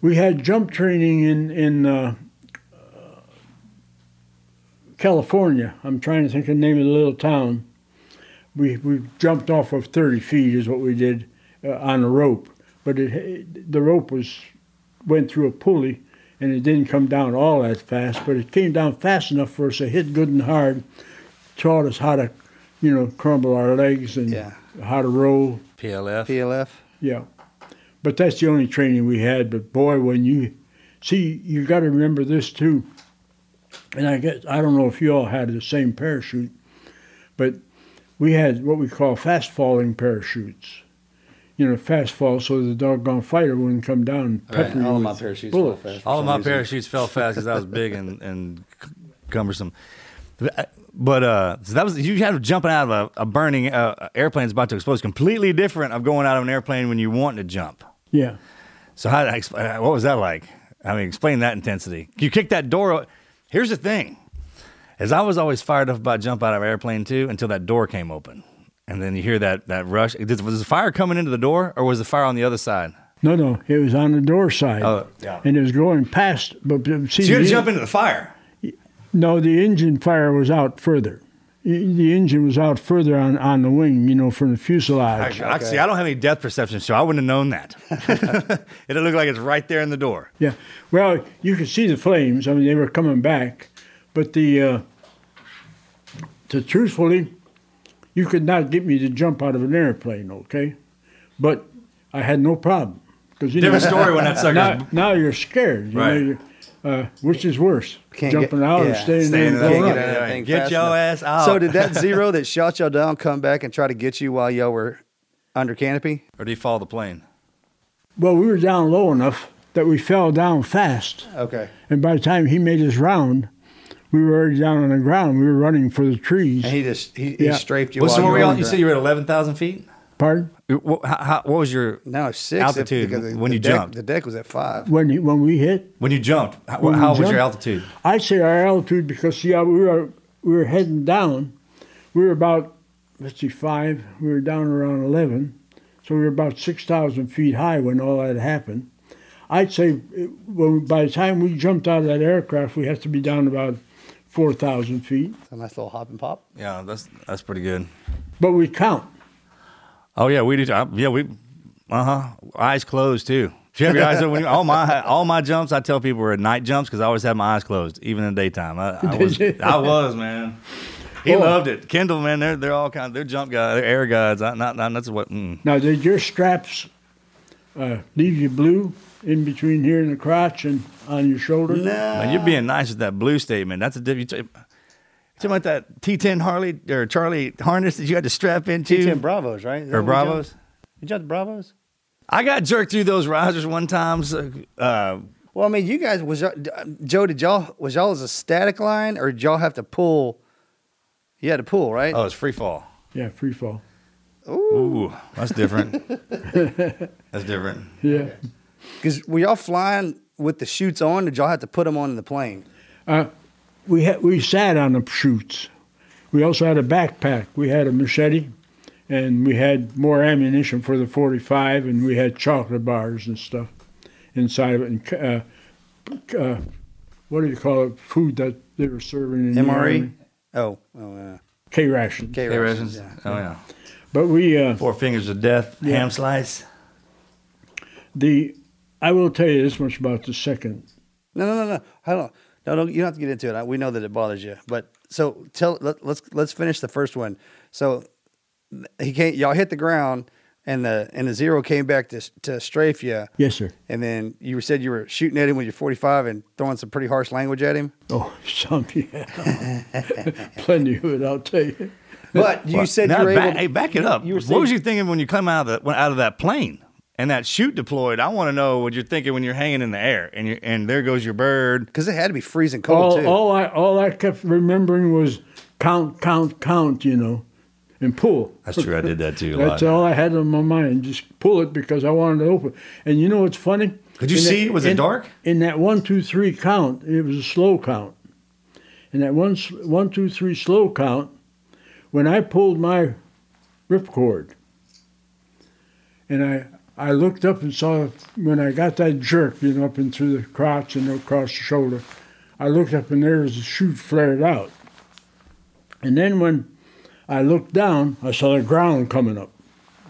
We had jump training in in uh, uh, California. I'm trying to think of the name of the little town. We we jumped off of 30 feet is what we did uh, on a rope, but it the rope was went through a pulley and it didn't come down all that fast, but it came down fast enough for us to hit good and hard. Taught us how to, you know, crumble our legs and Yeah. how to roll. PLF. PLF. Yeah. But that's the only training we had. But boy, when you see, you got to remember this too. And I guess I don't know if you all had the same parachute, but we had what we call fast falling parachutes. You know, fast fall so the doggone fighter wouldn't come down and pepper you All of my with parachutes fell fast. All of my reason. parachutes fell fast because I was big and, and cumbersome. But uh, so that was you had to jumping out of a, a burning uh, airplane's about to explode. Completely different of going out of an airplane when you want to jump. Yeah. So how did I exp- uh, what was that like? I mean, explain that intensity. You kick that door. Here's the thing, as I was always fired up about jump out of an airplane too until that door came open, and then you hear that that rush. Did- Was the fire coming into the door or was the fire on the other side? No, no, it was on the door side. Oh, yeah. And it was going past, but see, So you had to jump into the fire. no, the engine fire was out further. The engine was out further on, on the wing, you know, from the fuselage. I, see, I don't have any depth perception, so I wouldn't have known that. [laughs] [laughs] It'll look like it's right there in the door. Yeah. Well, you could see the flames. I mean, they were coming back, but the uh, to truthfully, you could not get me to jump out of an airplane. Okay, but I had no problem because you Different know, story when that sucker's now, now you're scared. You Right. know, you're, uh, which is worse, Can't jumping get- out or staying staying there in and that going thing, up? yeah, yeah. That thing Get your enough. ass out. So did that zero that shot y'all down come back and try to get you while y'all were under canopy? Or did he fall the plane? Well, we were down low enough that we fell down fast. Okay. And by the time he made his round, we were already down on the ground. We were running for the trees. And he just he, Yeah. he strafed you. What's while the you were were you, on you said you were at 11,000 feet? Pardon? What, how, how- what was your No, six altitude because the- when the you deck- jumped? The deck was at five. When he, when we hit, When you jumped, how, When we how was your altitude? I'd say our altitude because see, we were we were heading down. We were about let's see, five. We were down around eleven, so we were about six thousand feet high when all that happened. I'd say it, when, by the time we jumped out of that aircraft, we had to be down about four thousand feet. A nice little hop and pop. Yeah, that's that's pretty good. But we count. Oh yeah, we do. I, yeah, we. Uh huh. Eyes closed too. Do you have your eyes open? All my all my jumps, I tell people were at night jumps because I always had my eyes closed, even in the daytime. I, I was, I was man. He Oh. loved it. Kendall, man, they're they're all kind. Of, They're jump guys. They're air guys. I, not not that's what. Mm. Now, did your straps uh, leave you blue in between here and the crotch and on your shoulder? Man, you're being nice with that blue statement. That's a different. You talking about that T10 Harley or Charlie harness that you had to strap into? T10 Bravos, right? Is or what we jumped? Bravos? You jumped the Bravos? I got jerked through those risers one time. So, uh, Well, I mean, you guys was Joe. Did y'all was y'all as a static line, or did y'all have to pull? You had to pull, right? oh, it's free fall. Yeah, free fall. Ooh, that's different. [laughs] that's different. Yeah. Because were y'all flying with the chutes on? Did y'all have to put them on in the plane? Uh, we had we sat on the chutes. We also had a backpack. We had a machete, and we had more ammunition for the 45, and we had chocolate bars and stuff inside of it. And uh, uh, what do you call it? Food that they were serving in the MRE. Army. Oh, oh, yeah. K ration. K rations. rations. Oh yeah. But we uh, Four fingers of death. Yeah. Ham slice. the I will tell you this much about the second. No, no, no, no. Hold on. No, no, you don't have to get into it. I- We know that it bothers you, but so tell. Let, let's let's finish the first one. So he can't. Y'all hit the ground, and the and the zero came back to to strafe you, Yes, sir. and then you said you were shooting at him with your forty five and throwing some pretty harsh language at him. Oh, [laughs] some yeah, [laughs] plenty of it. I'll tell you. But you said you were back, able. hey, back it up. you were what was you thinking when you come out of the, out of that plane and that chute deployed? I want to know what you're thinking when you're hanging in the air and you and there goes your bird. because it had to be freezing cold all, too. all I all I kept remembering was count, count, count. You know, and pull. That's true. I did that too. A That's lot. all I had on my mind. Just pull it because I wanted to open. And you know what's funny? Could you In see? that- Was it in- dark? In that one, two, three count, it was a slow count. In that one, s- one, two, three slow count, when I pulled my ripcord, and I I looked up and saw when I got that jerk, you know, up and through the crotch and across the shoulder, I looked up and there was a chute flared out. And then when I looked down, I saw the ground coming up.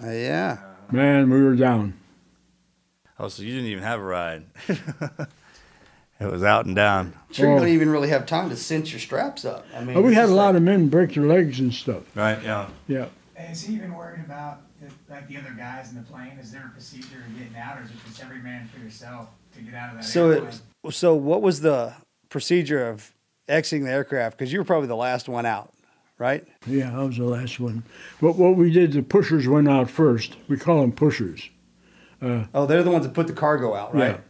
Uh, yeah. Man, we were down. Oh, so you didn't even have a ride. [laughs] it was out and down. Sure, you Oh. don't even really have time to cinch your straps up. I mean, Oh, we had a just lot of men break their legs and stuff. Right. Yeah. Yeah. Is he even worried about the, like the other guys in the plane? Is there a procedure of getting out, or is it just every man for yourself to get out of that So, airplane? it, so what was the procedure of exiting the aircraft? Because you were probably the last one out, right? Yeah, I was the last one. But what we did, the pushers went out first. We call them pushers. Uh, Oh, they're the ones that put the cargo out, right?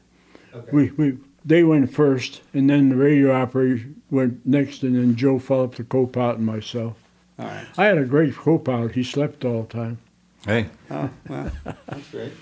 Yeah. We, we, they went first, and then the radio operator went next, and then Joe Phillips, the co-pilot, and myself. All right. I had a great co-pilot. He slept all the time. Hey. Oh, well, [laughs] that's great.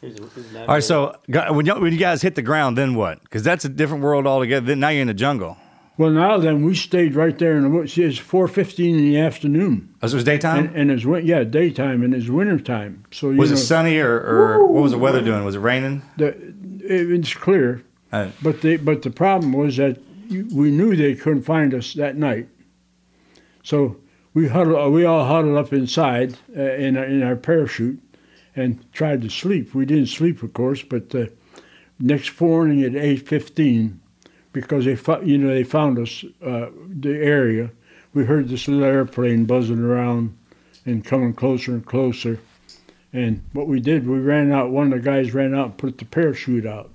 Here's a, here's All right, so when you, when you guys hit the ground, then what? Because that's a different world altogether. Then now you're in the jungle. Well, now then, we stayed right there in the woods. It's four fifteen in the afternoon. Oh, so it was daytime? And, and it's win- yeah, daytime, and it's winter time. So you was know, it sunny or, or what was the weather doing? Was it raining? The, it, it's clear, Uh, but the but the problem was that we knew they couldn't find us that night. So we huddled, we all huddled up inside uh, in our, in our parachute and tried to sleep. We didn't sleep, of course, but uh, next morning at eight fifteen, because they you know they found us uh, the area. We heard this little airplane buzzing around and coming closer and closer. And what we did, we ran out. One of the guys ran out and put the parachute out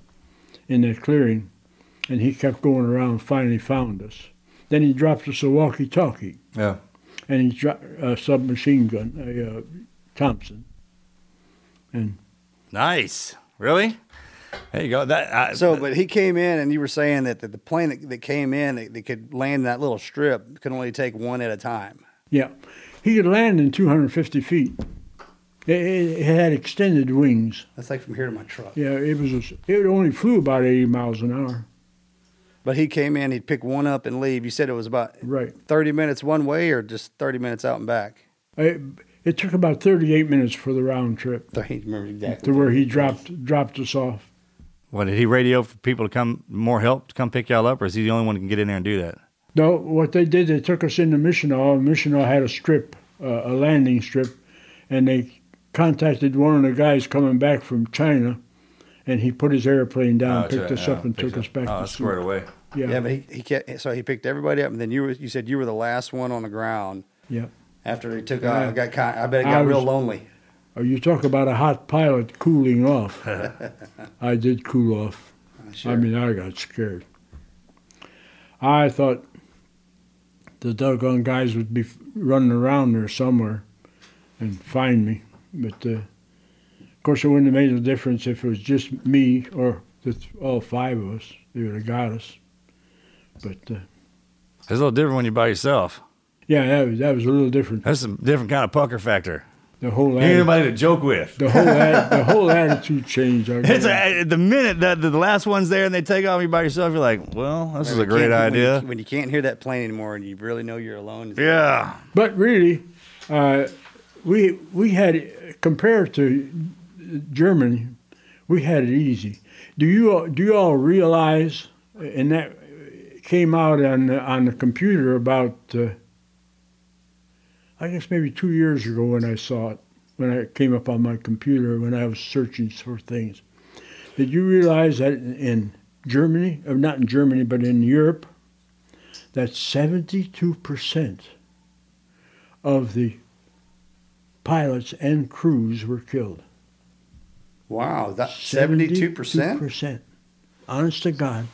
in that clearing, and he kept going around. and Finally, found us. Then he dropped us a walkie-talkie, Yeah. And he dropped a submachine gun, a uh, Thompson. And Nice. Really? There you go. That I, So, but he came in, and you were saying that the, the plane that, that came in, that, that could land in that little strip, could only take one at a time. yeah, he could land in 250 feet. It, it, it had extended wings. That's like from here to my truck. Yeah, it was. A, it only flew about 80 miles an hour. But he came in, he'd pick one up and leave. You said it was about Right. 30 minutes one way or just 30 minutes out and back? It, it took about 38 minutes for the round trip [laughs] I remember exactly. to where he dropped dropped us off. what did he radio for people to come more help to come pick y'all up, or is he the only one who can get in there and do that? No, what they did, they took us into Missional. Missional had a strip, uh, a landing strip, and they contacted one of the guys coming back from China, and he put his airplane down, Oh, picked to- us yeah, up, and picked took us back. Oh, to that's Sioux. squared away. Yeah, Yeah, but he, he kept, so he picked everybody up, and then you were, you said you were the last one on the ground yeah. after he took Yeah. off. Got I bet it I got real lonely. Oh, you talk about a hot pilot cooling off. [laughs] I did cool off. Sure. I mean, I got scared. I thought the doggone guys would be running around there somewhere and find me. But uh, of course, it wouldn't have made a difference if it was just me or the, all five of us. They would have got us. But uh, It's a little different when you're by yourself. yeah, that was, that was a little different. That's a different kind of pucker factor. The whole You ain't anybody to joke with. the whole [laughs] atti- the whole attitude changed. I It's a, the minute that the last one's there and they take off you by yourself, you're like, well, this is a great can't- when you- idea. When you, can't hear that plane anymore and you really know you're alone. it's- Yeah. But really, uh, we we had compared to Germany, we had it easy. Do you do you all realize? And that came out on the, on the computer about uh, I guess maybe two years ago when I saw it when it came up on my computer when I was searching for things. Did you realize that in, Germany, or not in Germany, but in Europe, that seventy-two percent of the pilots and crews were killed. Wow, that 72%? percent. Honest to God.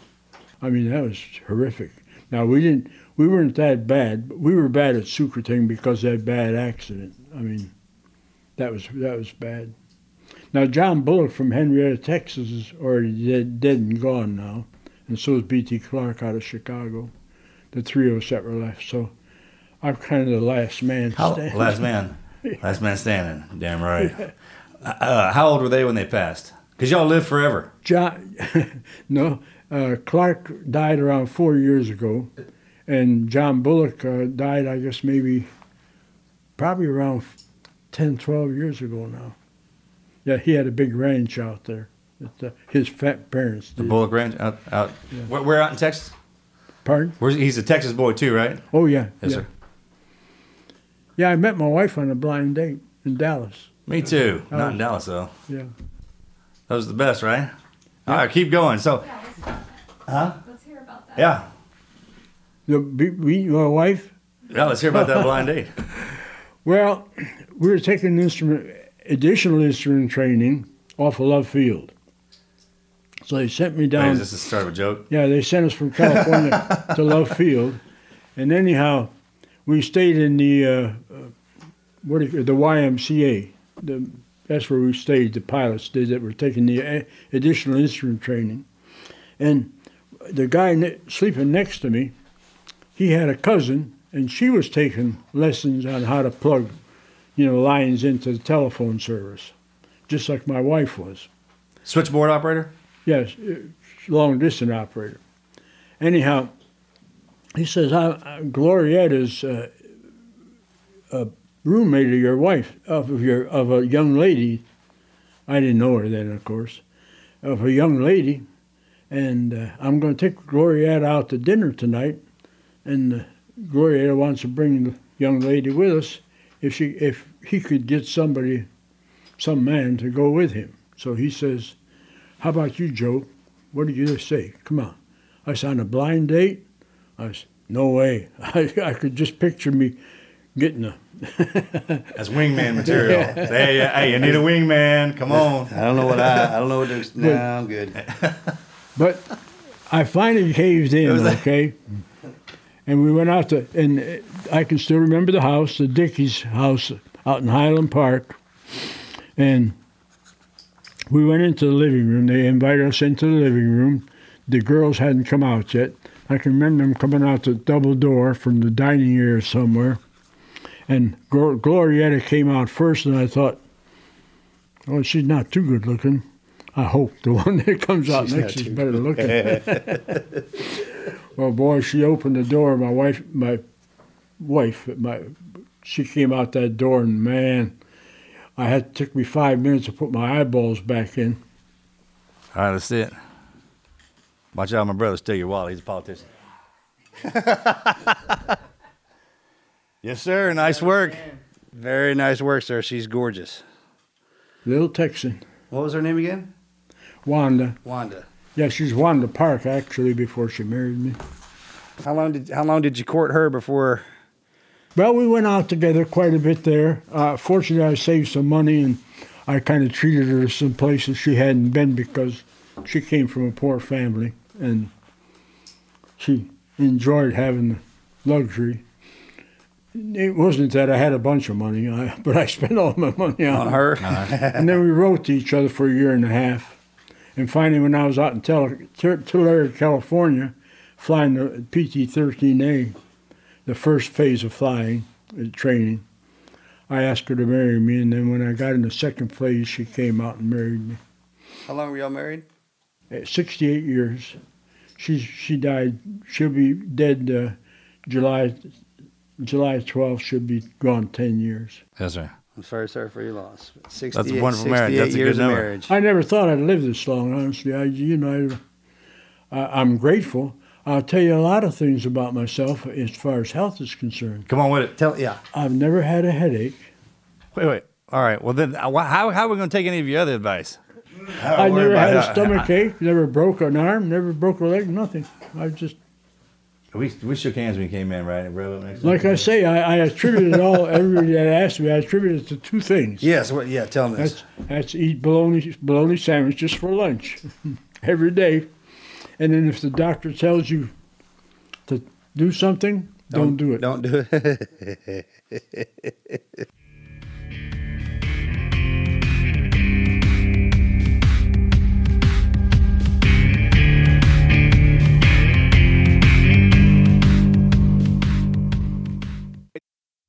I mean, that was horrific. Now we didn't, we weren't that bad, but we were bad at Sookerating because of that bad accident. I mean, that was that was bad. Now John Bullock from Henrietta, Texas, is already dead, dead and gone now, and so is B.T. Clark out of Chicago. The three of us that were left. So I'm kind of the last man How, standing. last man. [laughs] Last man standing. Damn right. Uh, how old were they when they passed? Because y'all live forever. John, [laughs] no, uh, Clark died around four years ago, and John Bullock uh, died, I guess, maybe probably around 10, 12 years ago now. Yeah, he had a big ranch out there. That, uh, his fat parents The did. Bullock Ranch out. out where, where out in Texas? Pardon? Where's, he's a Texas boy too, right? Oh, yeah. Yes, yeah. sir. Yeah, I met my wife on a blind date in Dallas. Me too. Oh. Not in Dallas though. Yeah. That was the best, right? All right, keep going. So, huh? Let's hear about that. Yeah, The, be- we, my wife, yeah. Let's hear about that blind date. [laughs] [laughs] Well, we were taking instrument, additional instrument training off of Love Field. So they sent me Wait, down. is this the start of a joke? Yeah, they sent us from California [laughs] to Love Field, and anyhow, we stayed in the uh, uh, what you, the YMCA. The, that's where we stayed. The pilots did that were taking the uh, additional instrument training, and the guy ne- sleeping next to me, he had a cousin, and she was taking lessons on how to plug, you know, lines into the telephone service, just like my wife was. Switchboard operator? Yes, uh, long distance operator. Anyhow, he says, I, I, Gloriette is uh, a roommate of your wife, of your of a young lady. I didn't know her then, of course, of a young lady, and uh, I'm going to take Gloriette out to dinner tonight, and uh, Gloriette wants to bring the young lady with us if she if he could get somebody, some man to go with him. So he says, "How about you, Joe? What do you say? Come on." I "On a blind date." I said, "No way." [laughs] I, I could just picture me getting a [laughs] That's wingman [laughs] material. Say, hey, hey, you need a wingman. Come on. I don't know what I. I don't know what to. [laughs] No, I'm good. But I finally caved in, okay? And we went out to, and I can still remember the house, the Dickey's house out in Highland Park. And we went into the living room. They invited us into the living room. The girls hadn't come out yet. I can remember them coming out the double door from the dining area somewhere. And Glor- Glorietta came out first, and I thought, oh, she's not too good looking. I hope the [laughs] one that comes out She's next is too better looking. [laughs] well, boy, she opened the door. My wife, my wife, my, she came out that door, and man, I had it took me five minutes to put my eyeballs back in. All right, let's it. Watch out, my brother steal your wallet. He's a politician. [laughs] yes, sir. Nice work. Very nice work, sir. She's gorgeous. Little Texan, What was her name again? Wanda. Wanda. Yeah, she's Wanda Park actually before she married me. How long did How long did you court her before? Well, we went out together quite a bit there. Uh, fortunately, I saved some money and I kind of treated her to some places she hadn't been because she came from a poor family and she enjoyed having the luxury. It wasn't that I had a bunch of money, I, [laughs] but I spent all my money on, On her? and then we wrote to each other for a year and a half. And finally, when I was out in Tulare, California, flying the PT 13A, the first phase of flying, uh, training, I asked her to marry me. And then when I got in the second phase, she came out and married me. How long were y'all married? At 68 years. She, she died, she'll be dead uh, July, July 12th, she'll be gone 10 years. Yes, sir. I'm sorry, sir, for your loss. 68, That's a wonderful marriage. That's a years good number. marriage. I never thought I'd live this long, honestly. I, you know, I, I, I'm grateful. I'll tell you a lot of things about myself as far as health is concerned. Come on with it. Tell yeah. I've never had a headache. Wait, wait. All right. Well, then, uh, how, how are we going to take any of your other advice? I never had a that. stomach ache, never broke an arm, never broke a leg, nothing. I just, We, we shook hands when you came in, right? Up next like I say, I, I attribute it all, everybody that asked me, I attribute it to two things. Yes. What? Yeah. Tell me this. That's, that's eat bologna, bologna sandwiches for lunch [laughs] every day. And then if the doctor tells you to do something, don't, do it. Don't do it. [laughs]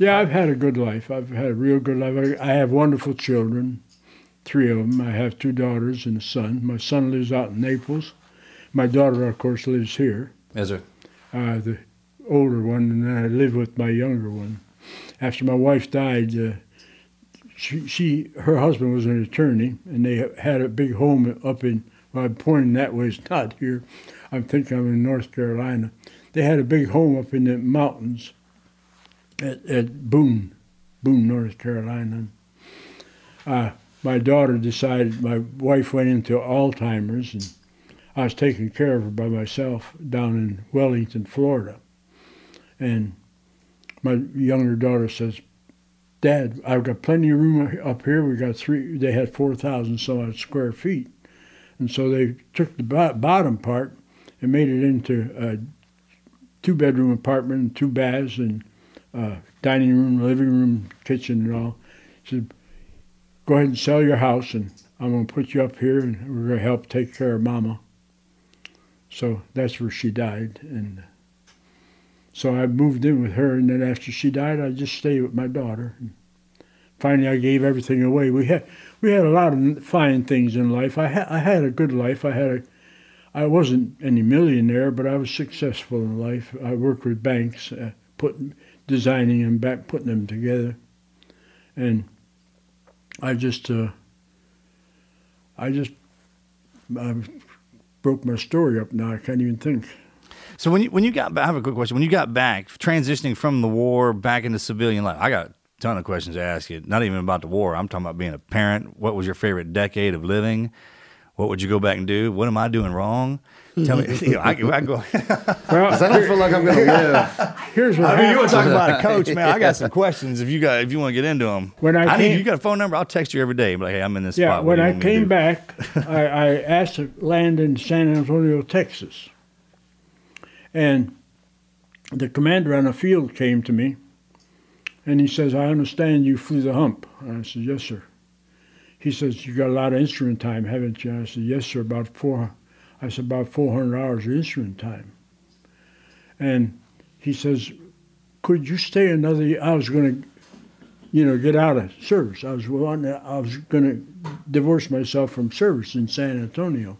Yeah, I've had a good life. I've had a real good life. I I have wonderful children, three of them. I have two daughters and a son. My son lives out in Naples. My daughter, of course, lives here. Yes, sir. uh, the older one, and then I live with my younger one. After my wife died, uh, she, she her husband was an attorney, and they had a big home up in. Well, I'm pointing that way. It's not here. I'm thinking I'm in North Carolina. They had a big home up in the mountains at, at Boone, Boone, North Carolina. Uh, my daughter decided. My wife went into Alzheimer's, and I was taking care of her by myself down in Wellington, Florida. And my younger daughter says, Dad, I've got plenty of room up here. We got three, they had 4,000 some odd square feet. And so they took the bottom part and made it into a two bedroom apartment, and two baths, and uh, dining room, living room, kitchen, and all. She said, Go ahead and sell your house, and I'm going to put you up here, and we're going to help take care of Mama. So that's where she died, and so I moved in with her. And then after she died, I just stayed with my daughter. And finally, I gave everything away. We had we had a lot of fine things in life. I had I had a good life. I had a I wasn't any millionaire, but I was successful in life. I worked with banks, uh, putting designing them back, putting them together, and I just uh, I just I broke my story up now. I can't even think. So when you when you got back, I have a quick question. When you got back, transitioning from the war back into civilian life, I got a ton of questions to ask you. Not even about the war. I'm talking about being a parent. What was your favorite decade of living? What would you go back and do? What am I doing wrong? Tell me. [laughs] You know, I, can- I can go. Well, 'Cause I don't feel like I'm going [laughs] to live. Here's what I mean, you want to talk about a coach, man? I got some questions. If you got, if you want to get into them, When I need came- you got a phone number. I'll text you every day. Be like, hey, I'm in this Yeah, spot. What when I want me to came back, I, I asked to land in San Antonio, Texas. And the commander on the field came to me and he says, I understand you flew the hump. And I said, Yes, sir. He says, You got a lot of instrument time, haven't you? I said, Yes, sir, about four I said, about four hundred hours of instrument time. And he says, Could you stay another year? I was gonna you know, get out of service. I was wanting, I was going to divorce myself from service in San Antonio.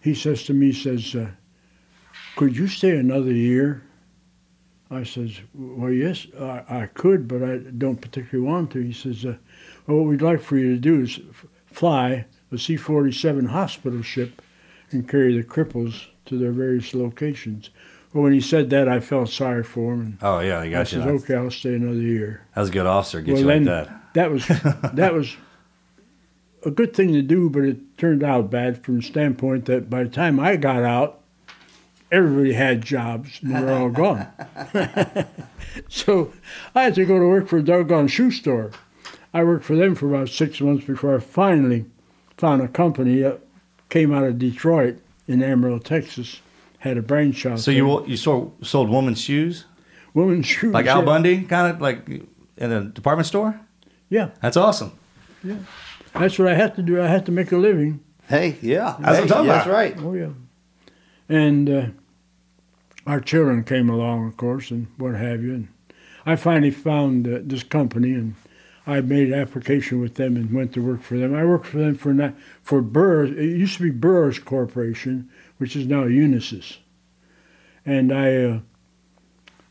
He says to me, he says, uh, "Could you stay another year?" I says, "Well, yes, I, I could, but I don't particularly want to." He says, uh, "Well, what we'd like for you to do is fly a C-47 hospital ship and carry the cripples to their various locations." Well, when he said that, I felt sorry for him. Oh yeah, I got you. says, "Okay, I'll stay another year." That was a good officer. Get well, you like then that. that was [laughs] that was a good thing to do, but it turned out bad from the standpoint that by the time I got out, everybody had jobs and they were all gone. [laughs] so I had to go to work for a doggone shoe store. I worked for them for about six months before I finally found a company that came out of Detroit in Amarillo, Texas, had a branch out So there. you you sold sold women's shoes, women's shoes, like Al yeah. Bundy, kind of like in a department store. Yeah, That's awesome. yeah. That's what I had to do. I had to make a living. Hey, yeah. That's what I'm talking That's about. right. Oh yeah. And uh, our children came along, of course, and what have you. And I finally found uh, this company, and I made an application with them and went to work for them. I worked for them for not, for Burroughs. It used to be Burroughs Corporation, which is now Unisys. And I, uh,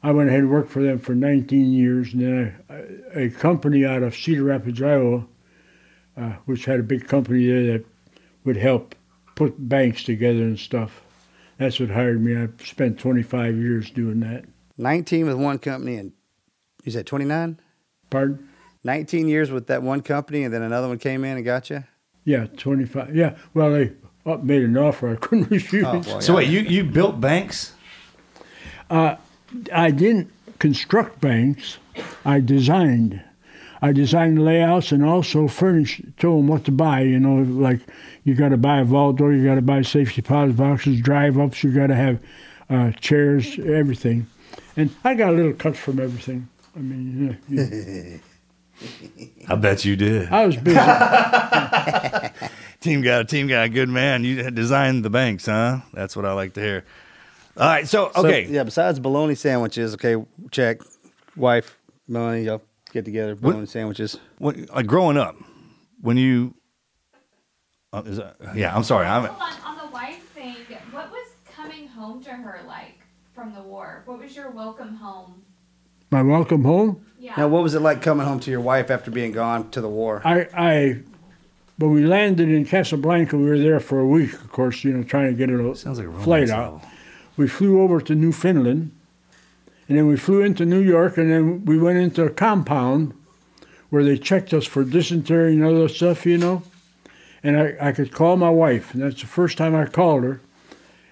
I went ahead and worked for them for 19 years, and then I, a company out of Cedar Rapids, Iowa, uh, which had a big company there that would help put banks together and stuff. That's what hired me. I spent 25 years doing that. 19 with one company and you said 29? Pardon? 19 years with that one company, and then another one came in and got you. Yeah, 25. Yeah, well, they made an offer I couldn't [laughs] refuse. Oh, boy, So wait, you you built banks? Uh, I didn't construct banks. I designed. I designed layouts and also furnished, told them what to buy. You know, like you got to buy a vault door, you got to buy safety deposit boxes, drive ups, you got to have uh, chairs, everything. And I got a little cut from everything. I mean, you know, you- [laughs] I bet you did. I was busy. [laughs] team guy, team guy, good man. You designed the banks, huh? That's what I like to hear. All right, so So, okay, yeah. Besides bologna sandwiches, okay. Check. Wife, Melanie, y'all get together. Bologna sandwiches. when, like growing up, when you, uh, is that, yeah, I'm sorry, I'm Hold on, on the wife thing, what was coming home to her like from the war? What was your welcome home? My welcome home. Yeah. Now, what was it like coming home to your wife after being gone to the war? I, I, when we landed in Casablanca, we were there for a week, of course, you know, trying to get a Sounds like a flight out. We flew over to Newfoundland, and then we flew into New York, and then we went into a compound where they checked us for dysentery and other stuff, you know. And I, I could call my wife, and that's the first time I called her.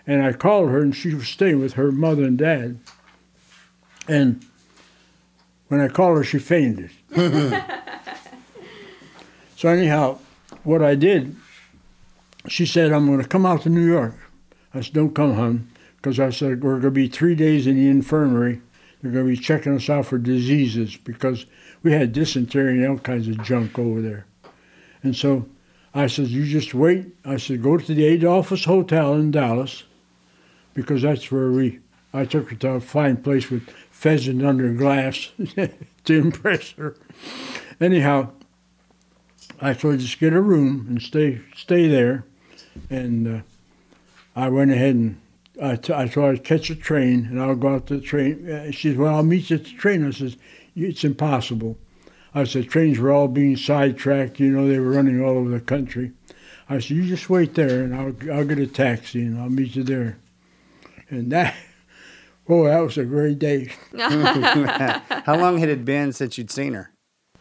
And I called her, and she was staying with her mother and dad. And when I called her, she fainted. [laughs] so anyhow, what I did, she said, "I'm going to come out to New York." I said, "Don't come, hon," because I said we're going to be three days in the infirmary. They're going to be checking us out for diseases because we had dysentery and all kinds of junk over there. And so I said, "You just wait." I said, "Go to the Adolphus Hotel in Dallas, because that's where we." I took her to a fine place with pheasant under glass [laughs] to impress her. Anyhow, I told her just get a room and stay stay there, and uh, I went ahead and I, t- I told her I'd catch a train and I'll go out to the train. She said, "Well, I'll meet you at the train." I said, "It's impossible." I said, "Trains were all being sidetracked. You know, they were running all over the country." I said, "You just wait there, and I'll I'll get a taxi and I'll meet you there." And that, [laughs] oh, that was a great day. [laughs] How long had it been since you'd seen her?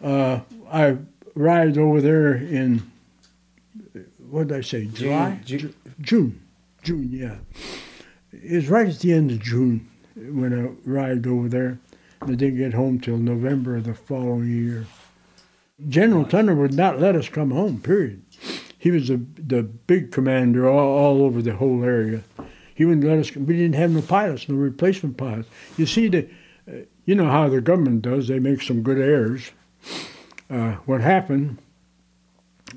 Uh, I arrived over there in what did I say? July, Ju- June, June. Yeah, it was right at the end of June when I arrived over there. And I didn't get home till November of the following year. General Tunner would not let us come home. Period. He was the the big commander all, all over the whole area. He wouldn't let us. We didn't have no pilots, no replacement pilots. You see, the, uh, you know how the government does. They make some good heirs. Uh, what happened?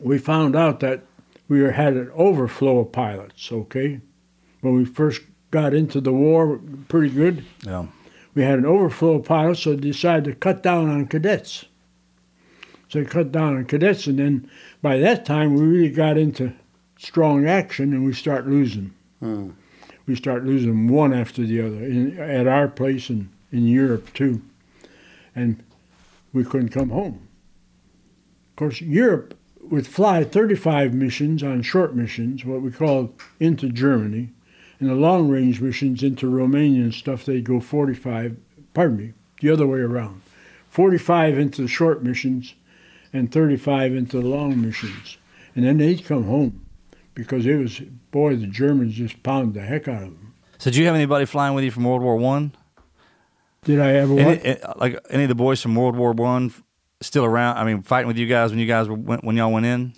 We found out that we had an overflow of pilots. Okay, when we first got into the war, pretty good. Yeah. We had an overflow of pilots, so they decided to cut down on cadets. So they cut down on cadets, and then by that time we really got into strong action, and we start losing. We start losing one after the other in, at our place and in Europe too, and we couldn't come home. Of course, Europe would fly 35 missions on short missions, what we call into Germany, and the long range missions into Romania and stuff, they'd go 45, pardon me, the other way around. 45 into the short missions and 35 into the long missions. And then they'd come home because it was, boy, the Germans just pounded the heck out of them. So, did you have anybody flying with you from World War One? Did I ever Any, eh, like any of the boys from World War One still around? I mean, fighting with you guys when you guys were when, when y'all went in?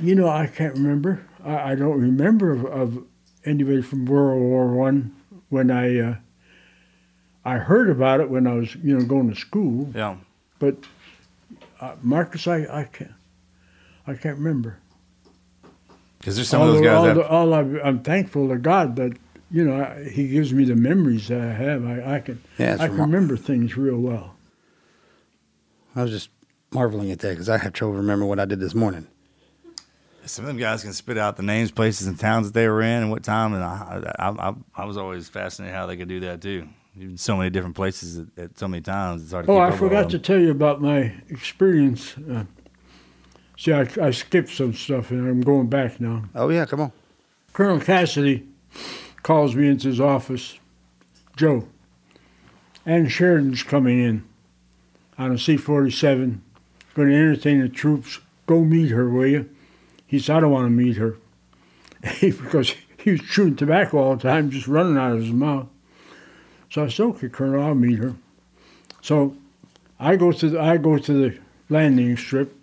You know, I can't remember. I, I don't remember of, of anybody from World War One when I uh, I heard about it when I was you know going to school. Yeah. But uh, Marcus, I, I can't I can't remember. Because there's some of those All- guys all that the- all I, I'm thankful to God that you know I, He gives me the memories that I have. I, I can Yeah, I can remar- remember things real well. I was just marveling at that because I have trouble remembering what I did this morning. some of them guys can spit out the names, places, and towns that they were in and what time. And I, I, I, I was always fascinated how they could do that too. Even so many different places at, at so many times. It's hard to Oh, keep I up with forgot to tell you about my experience. Uh, see, I, I skipped some stuff and I'm going back now. Oh yeah, come on. Colonel Cassidy calls me into his office. Joe, Ann Sheridan's coming in. on a C-47, going to entertain the troops. Go meet her, will you? He said, I don't want to meet her. [laughs] because he was chewing tobacco all the time, just running out of his mouth. So I said, okay, Colonel, I'll meet her. So I go to the, I go to the landing strip,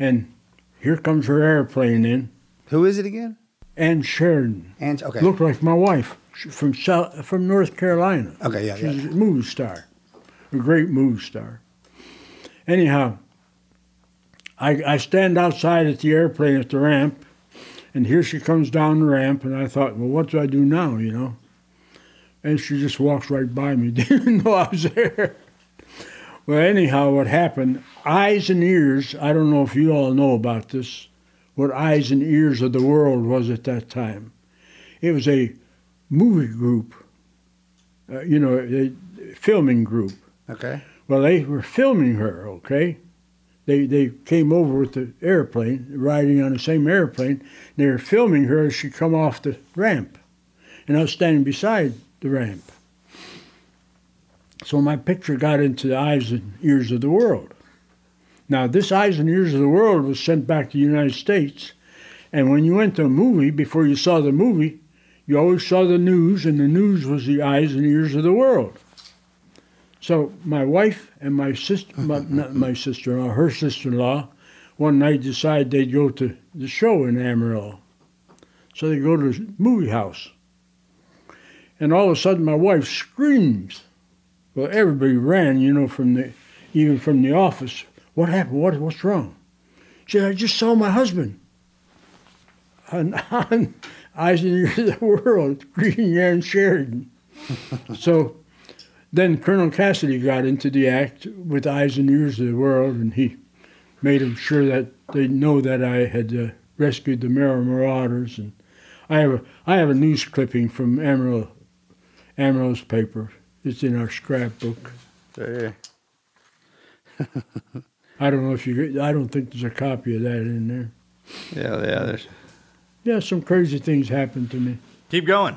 and here comes her airplane in. Who is it again? Ann Sheridan. And okay. Looked like my wife She- from South, from North Carolina. Okay, yeah, She's yeah. a movie star, a great movie star. Anyhow, I, I stand outside at the airplane at the ramp, and here she comes down the ramp, and I thought, well, what do I do now, you know? And she just walks right by me, [laughs] didn't know I was there. Well, anyhow, what happened, Eyes and Ears, I don't know if you all know about this, what Eyes and Ears of the World was at that time. It was a movie group, uh, you know, a filming group. Okay. Well, they were filming her, okay? They, they came over with the airplane, riding on the same airplane. They were filming her as she come off the ramp. And I was standing beside the ramp. So my picture got into the eyes and ears of the world. Now, this eyes and ears of the world was sent back to the United States. And when you went to a movie, before you saw the movie, you always saw the news, and the news was the eyes and ears of the world. So my wife and my sister, [laughs] my, not my sister-in-law, her sister-in-law, one night decided they'd go to the show in Amarillo. So they go to the movie house. And all of a sudden my wife screams. Well, everybody ran, you know, from the, even from the office. What happened? What, what's wrong? She said, I just saw my husband [laughs] on Eyes and Ears of the World, [laughs] greeting Ann Sheridan. [laughs] so then Colonel Cassidy got into the act with Eyes and Ears of the World, and he made them sure that they know that I had uh, rescued the Merrill Marauders. And I have a I have a news clipping from Amarillo, Amarillo's paper. It's in our scrapbook. There. [laughs] I don't know if you. I don't think there's a copy of that in there. Yeah, yeah. There's. Yeah, some crazy things happened to me. Keep going.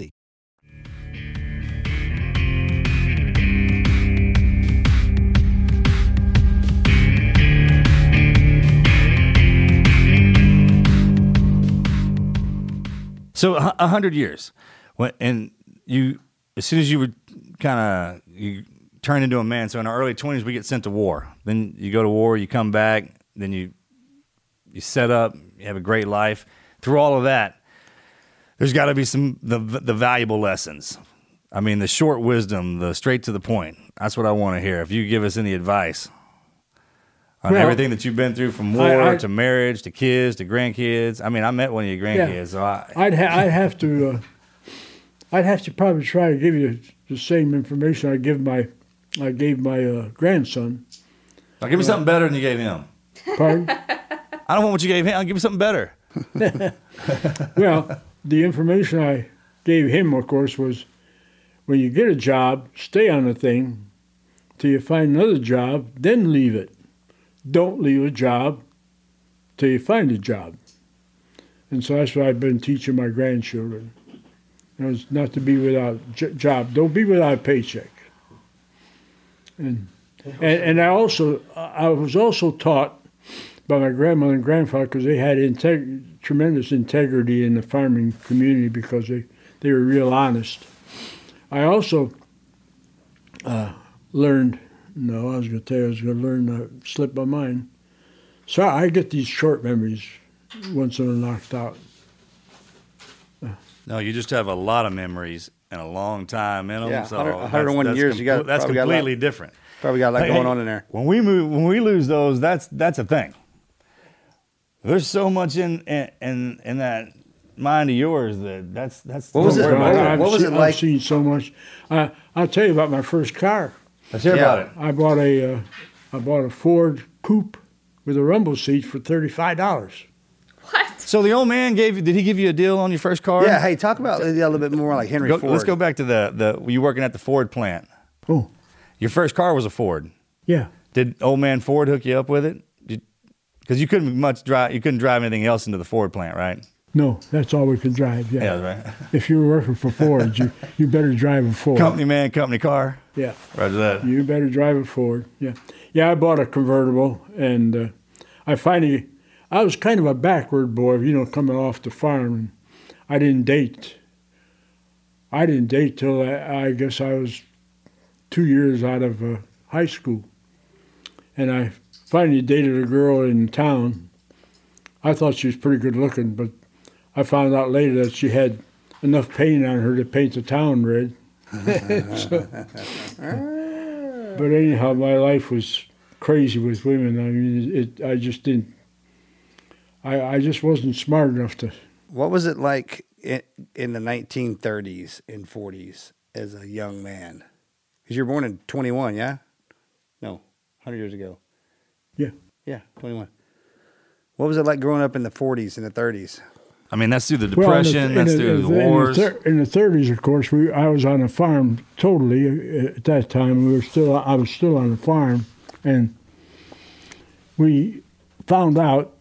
So a hundred years, when and you as soon as you would kind of you turn into a man. So in our early twenties, we get sent to war. Then you go to war, you come back, then you you set up, you have a great life. Through all of that, there's got to be some the the valuable lessons. I mean, the short wisdom, the straight to the point. That's what I want to hear. If you give us any advice on Well, everything that you've been through, from war I- to marriage to kids to grandkids. I mean, I met one of your Yeah. grandkids, so I, I'd ha- I'd have to uh, I'd have to probably try to give you the same information I give my I gave my uh, grandson. I'll give me something better than you gave him. Pardon? [laughs] I don't want what you gave him. I'll give you something better. [laughs] well, the information I gave him, of course, was when you get a job, stay on the thing till you find another job, then leave it. Don't leave a job till you find a job. And so that's what I've been teaching my grandchildren. You know, it's not to be without job. Don't be without a paycheck. And, and and I also I was also taught by my grandmother and grandfather because they had integ- tremendous integrity in the farming community because they, they were real honest. I also uh, learned, no, I was going to tell you I was going to learn to slip my mind. So I get these short memories once they're knocked out. No, you just have a lot of memories and a long time in them. Yeah, so 100 101 that's years, you got- That's probably got lot- completely different. Probably got a lot Hey, going hey, on in there. When we move, when we lose those, that's that's a thing. There's so much in in in, in that mind of yours that that's that's. What was it- worry about I've that. seen, I've seen so much. I, I'll tell you about my first car. Let's hear about it. I bought a, uh, I bought a Ford Coupe with a rumble seat for thirty-five dollars. What? So the old man gave you? Did he give you a deal on your first car? Yeah, hey, talk about a little bit more like Henry Go- Ford. Let's go back to the the you working at the Ford plant. Oh, your first car was a Ford. Yeah. Did old man Ford hook you up with it? Because you couldn't much drive. You couldn't drive anything else into the Ford plant, right? No, that's all we could drive. Yeah. Yeah, right. [laughs] If you were working for Ford, you you better drive a Ford. Company man, company car. Yeah. Roger that. You better drive a Ford. Yeah. Yeah, I bought a convertible, and uh, I finally, I was kind of a backward boy, you know, coming off the farm. I didn't date. I didn't date till I, I guess I was two years out of uh, high school, and I finally dated a girl in town. I thought she was pretty good looking, but I found out later that she had enough paint on her to paint the town red. So- [laughs] [laughs] but anyhow, my life was crazy with women. I mean, it. I just didn't. I I just wasn't smart enough to. What was it like in, in the 1930s and 40s as a young man? Because you were born in 21, yeah? No, 100 years ago. Yeah. Yeah, 21. What was it like growing up in the 40s and the 30s? I mean, that's through the Well, depression. in that's through in the, wars. In the, in the 30s, of course, we I was on a farm totally uh, at that time. We were still I was still on a farm, and we found out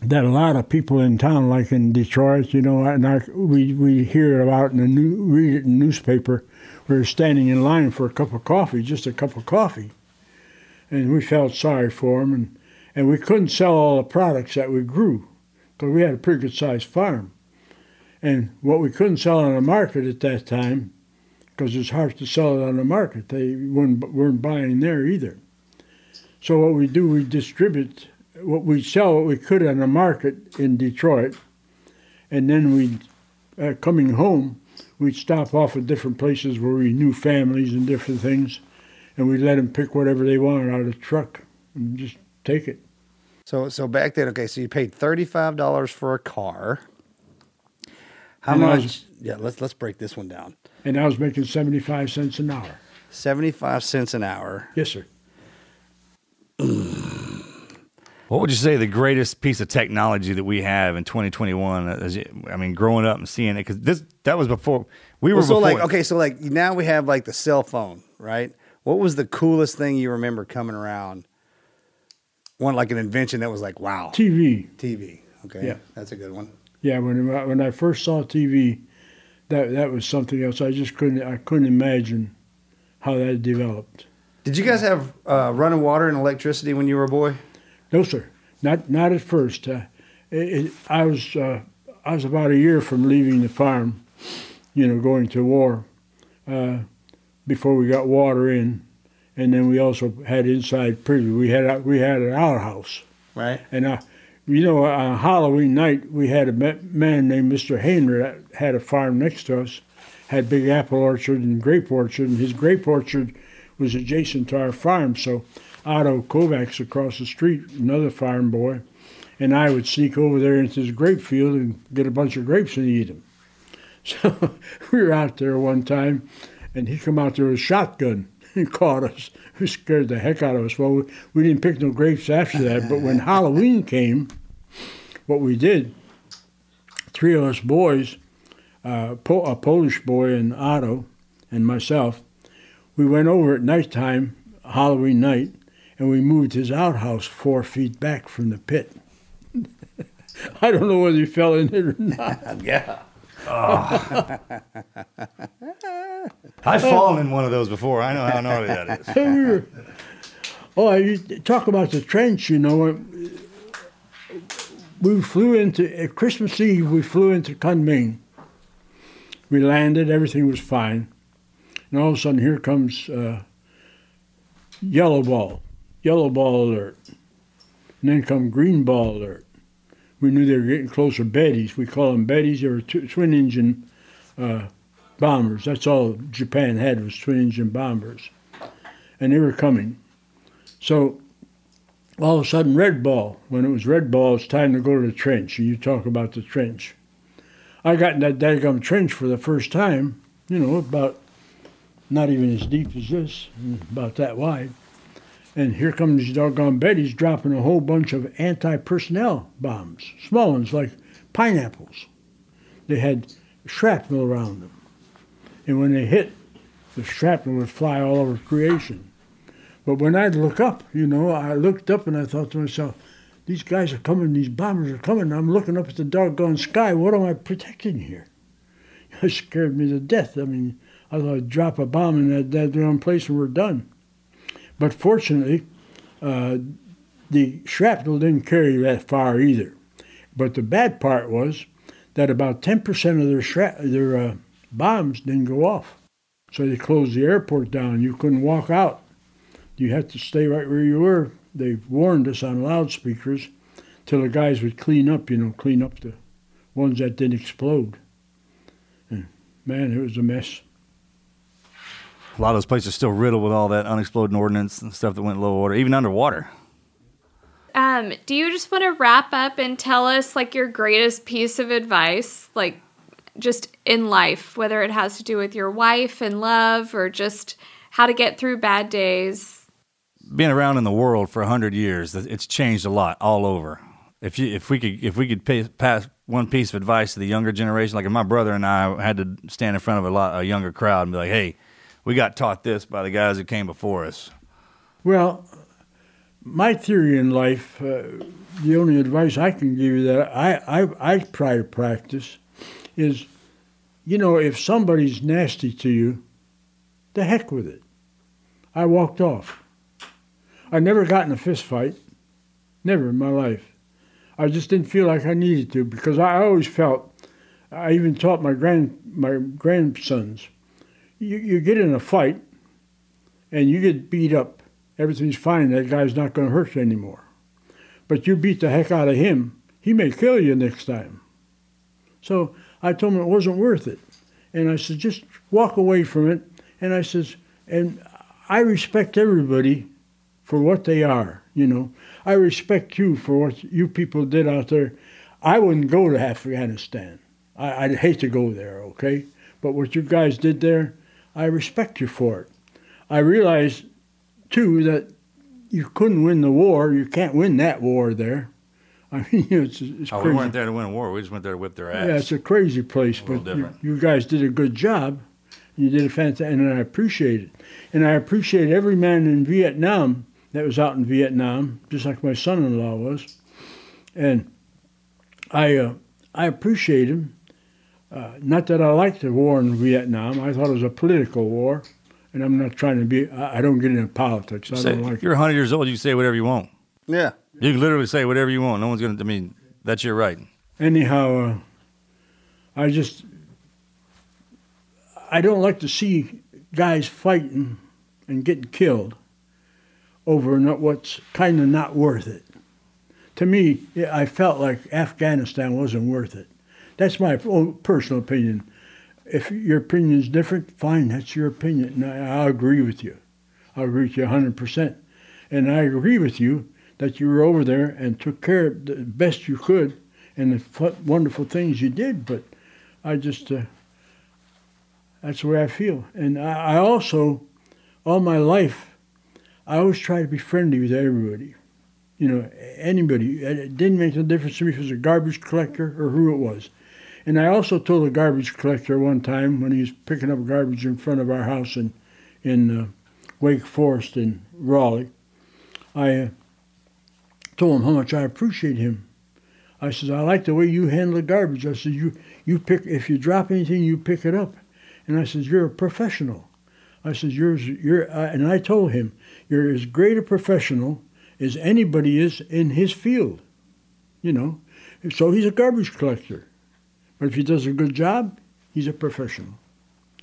that a lot of people in town, like in Detroit, you know, and I, we we hear about in the new read it in the newspaper, we were standing in line for a cup of coffee, just a cup of coffee, and we felt sorry for them, and and we couldn't sell all the products that we grew, because we had a pretty good sized farm, and what we couldn't sell on the market at that time, because it's hard to sell it on the market, they weren't weren't buying there either. So what we do, we distribute what we sell what we could on the market in Detroit, and then we, uh, coming home, we'd stop off at different places where we knew families and different things, and we'd let them pick whatever they wanted out of the truck and just take it. So so back then, okay, so you paid $35 for a car. How And much? was- yeah, let's let's break this one down. And I was making seventy-five cents an hour. 75 cents an hour. Yes, sir. [clears throat] What would you say the greatest piece of technology that we have in 2021? Uh, is I mean, growing up and seeing it because this that was before we were Well, so before. like okay, so like now we have like the cell phone, right? What was the coolest thing you remember coming around? One like an invention that was like wow. TV. TV. Okay. Yeah. That's a good one. Yeah, when I- when I first saw TV, that that was something else. I just couldn't I couldn't imagine how that developed. Did you guys have uh, running water and electricity when you were a boy? No, sir, not not at first. Uh, it, it, I was uh, I was about a year from leaving the farm, you know, going to war, uh, before we got water in, and then we also had inside prison. We had we had an outhouse, Right. and uh, you know, on Halloween night we had a man named Mr. Hainer that had a farm next to us, had big apple orchard and grape orchard, and his grape orchard was adjacent to our farm. So Otto Kovacs across the street, another farm boy, and I would sneak over there into his grape field and get a bunch of grapes and eat them. [laughs] So we were out there one time, and he come out there with a shotgun. And [laughs] caught us. It [laughs] scared the heck out of us. Well, we, we didn't pick no grapes after that, but when [laughs] Halloween came, what we did, three of us boys, uh, po- a Polish boy and Otto and myself, we went over at nighttime, Halloween night, and we moved his outhouse four feet back from the pit. I don't know whether he fell in it or not. yeah. Oh. I've fallen in one of those before. I know how gnarly that is. oh, you talk about the trench, you know. We flew into, at Christmas Eve, we flew into Kunming. We landed, everything was fine. And all of a sudden, here comes uh, yellow ball, yellow ball alert. And then come green ball alert. We knew they were getting closer. Betties, we call them Betties. They were tw- twin engine uh, bombers. That's all Japan had was twin engine bombers, and they were coming. So all of a sudden, red ball. When it was red ball, it's time to go to the trench. And you talk about the trench. I got in that daggum trench for the first time. You know, about not even as deep as this, about that wide. And here comes these doggone Betties dropping a whole bunch of anti-personnel bombs, small ones like pineapples. They had shrapnel around them. And when they hit, the shrapnel would fly all over creation. But when I'd look up, you know, I looked up and I thought to myself, these guys are coming, these bombers are coming. I'm looking up at the doggone sky. What am I protecting here? [laughs] It scared me to death. I mean, I thought I'd drop a bomb in that, that damn place and we're done. But fortunately, uh, the shrapnel didn't carry that far either. But the bad part was that about 10% of their, shra- their uh, bombs didn't go off. So they closed the airport down. You couldn't walk out. You had to stay right where you were. They warned us on loudspeakers till the guys would clean up, you know, clean up the ones that didn't explode. And man, it was a mess. A lot of those places are still riddled with all that unexploded ordnance and stuff that went low water, even underwater. Um, do you just want to wrap up and tell us like your greatest piece of advice, like just in life, whether it has to do with your wife and love or just how to get through bad days? Being around in the world for hundred years, it's changed a lot all over. If you, if we could, if we could pay, pass one piece of advice to the younger generation, like if my brother and I had to stand in front of a lot, a younger crowd and be like, "Hey, we got taught this by the guys who came before us." Well, my theory in life, uh, the only advice I can give you that I, I, I try to practice is, you know, if somebody's nasty to you, the heck with it. I walked off. I never got in a fist fight, never in my life. I just didn't feel like I needed to because I always felt. I even taught my grand my grandsons. You you get in a fight, and you get beat up everything's fine. That guy's not going to hurt you anymore. But you beat the heck out of him, he may kill you next time. So I told him it wasn't worth it. And I said, just walk away from it. And I says, and I respect everybody for what they are, you know. I respect you for what you people did out there. I wouldn't go to Afghanistan. I, would hate to go there, okay? But what you guys did there, I respect you for it. I realize too, that you couldn't win the war. You can't win that war there. [laughs] I mean, it's, it's oh, crazy. we weren't there to win a war. We just went there to whip their ass. Yeah, it's a crazy place, A but you, you guys did a good job. You did a fantastic, and I appreciate it. And I appreciate every man in Vietnam that was out in Vietnam, just like my son-in-law was. And I, uh, I appreciate him. Uh, not that I liked the war in Vietnam. I thought it was a political war, and I'm not trying to be. I, I don't get into politics. I Say- don't like. you're 100 years old. You can say whatever you want. Yeah. You can literally say whatever you want. No one's gonna. I mean, that's your right. anyhow, uh, I just I don't like to see guys fighting and getting killed over not what's kind of not worth it. To me, I felt like Afghanistan wasn't worth it. That's my own personal opinion. If your opinion is different, fine, that's your opinion. And I, I agree with you. I agree with you 100%. And I agree with you that you were over there and took care of the best you could and the fu- wonderful things you did. But I just, uh, that's the way I feel. And I, I also all my life, I always try to be friendly with everybody. You know, anybody. It didn't make no difference to me if it was a garbage collector or who it was. And I also told a garbage collector one time when he was picking up garbage in front of our house in, in uh, Wake Forest in Raleigh, I uh, told him how much I appreciate him. I said, I like the way you handle the garbage. I said, you, you pick, if you drop anything, you pick it up. And I said, you're a professional. I said, you're, you're, uh, and I told him, you're as great a professional as anybody is in his field, you know. So he's a garbage collector. But if he does a good job, he's a professional.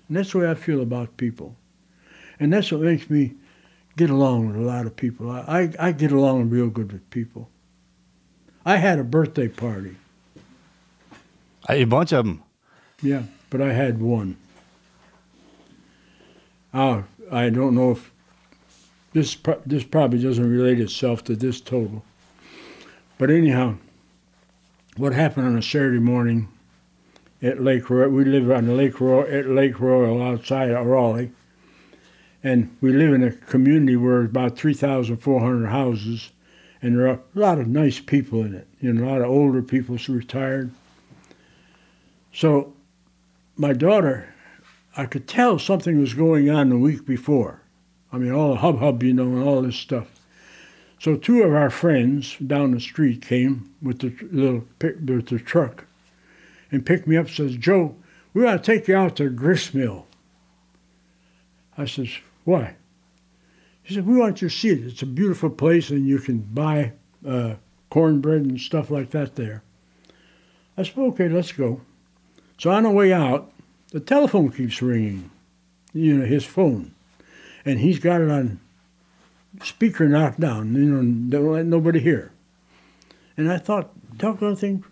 And that's the way I feel about people. And that's what makes me get along with a lot of people. I, I, I get along real good with people. I had a birthday party. A bunch of them. Yeah, but I had one. Uh, I don't know if this this probably doesn't relate itself to this total. But anyhow, what happened on a Saturday morning at Lake Royale? We live on Lake Royale at Lake Royale outside of Raleigh, and we live in a community where about three thousand four hundred houses, and there are a lot of nice people in it. You know, a lot of older people who retired. So, my daughter, I could tell something was going on the week before. I mean, all the hub hub, you know, and all this stuff. So two of our friends down the street came with the little with the truck, and picked me up. Says Joe, we want to take you out to grist mill. I says why? He said we want you to see it. It's a beautiful place, and you can buy uh, cornbread and stuff like that there. I said okay, let's go. So on the way out, the telephone keeps ringing. You know his phone and he's got it on speaker knocked down. You know, don't let nobody hear. And I thought, doggone thing,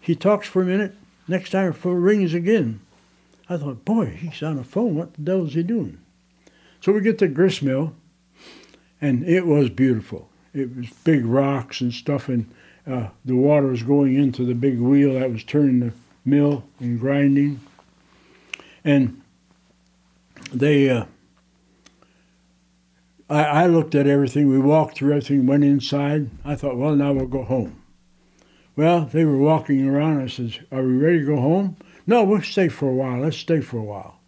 he talks for a minute. Next time phone rings again. I thought, boy, he's on the phone. What the devil is he doing? So we get to grist mill, and it was beautiful. It was big rocks and stuff, and uh, the water was going into the big wheel that was turning the mill and grinding. And they uh, I, I looked at everything. We walked through everything, went inside. I thought, well, now we'll go home. Well, they were walking around. I says, Are we ready to go home? No, we'll stay for a while. Let's stay for a while.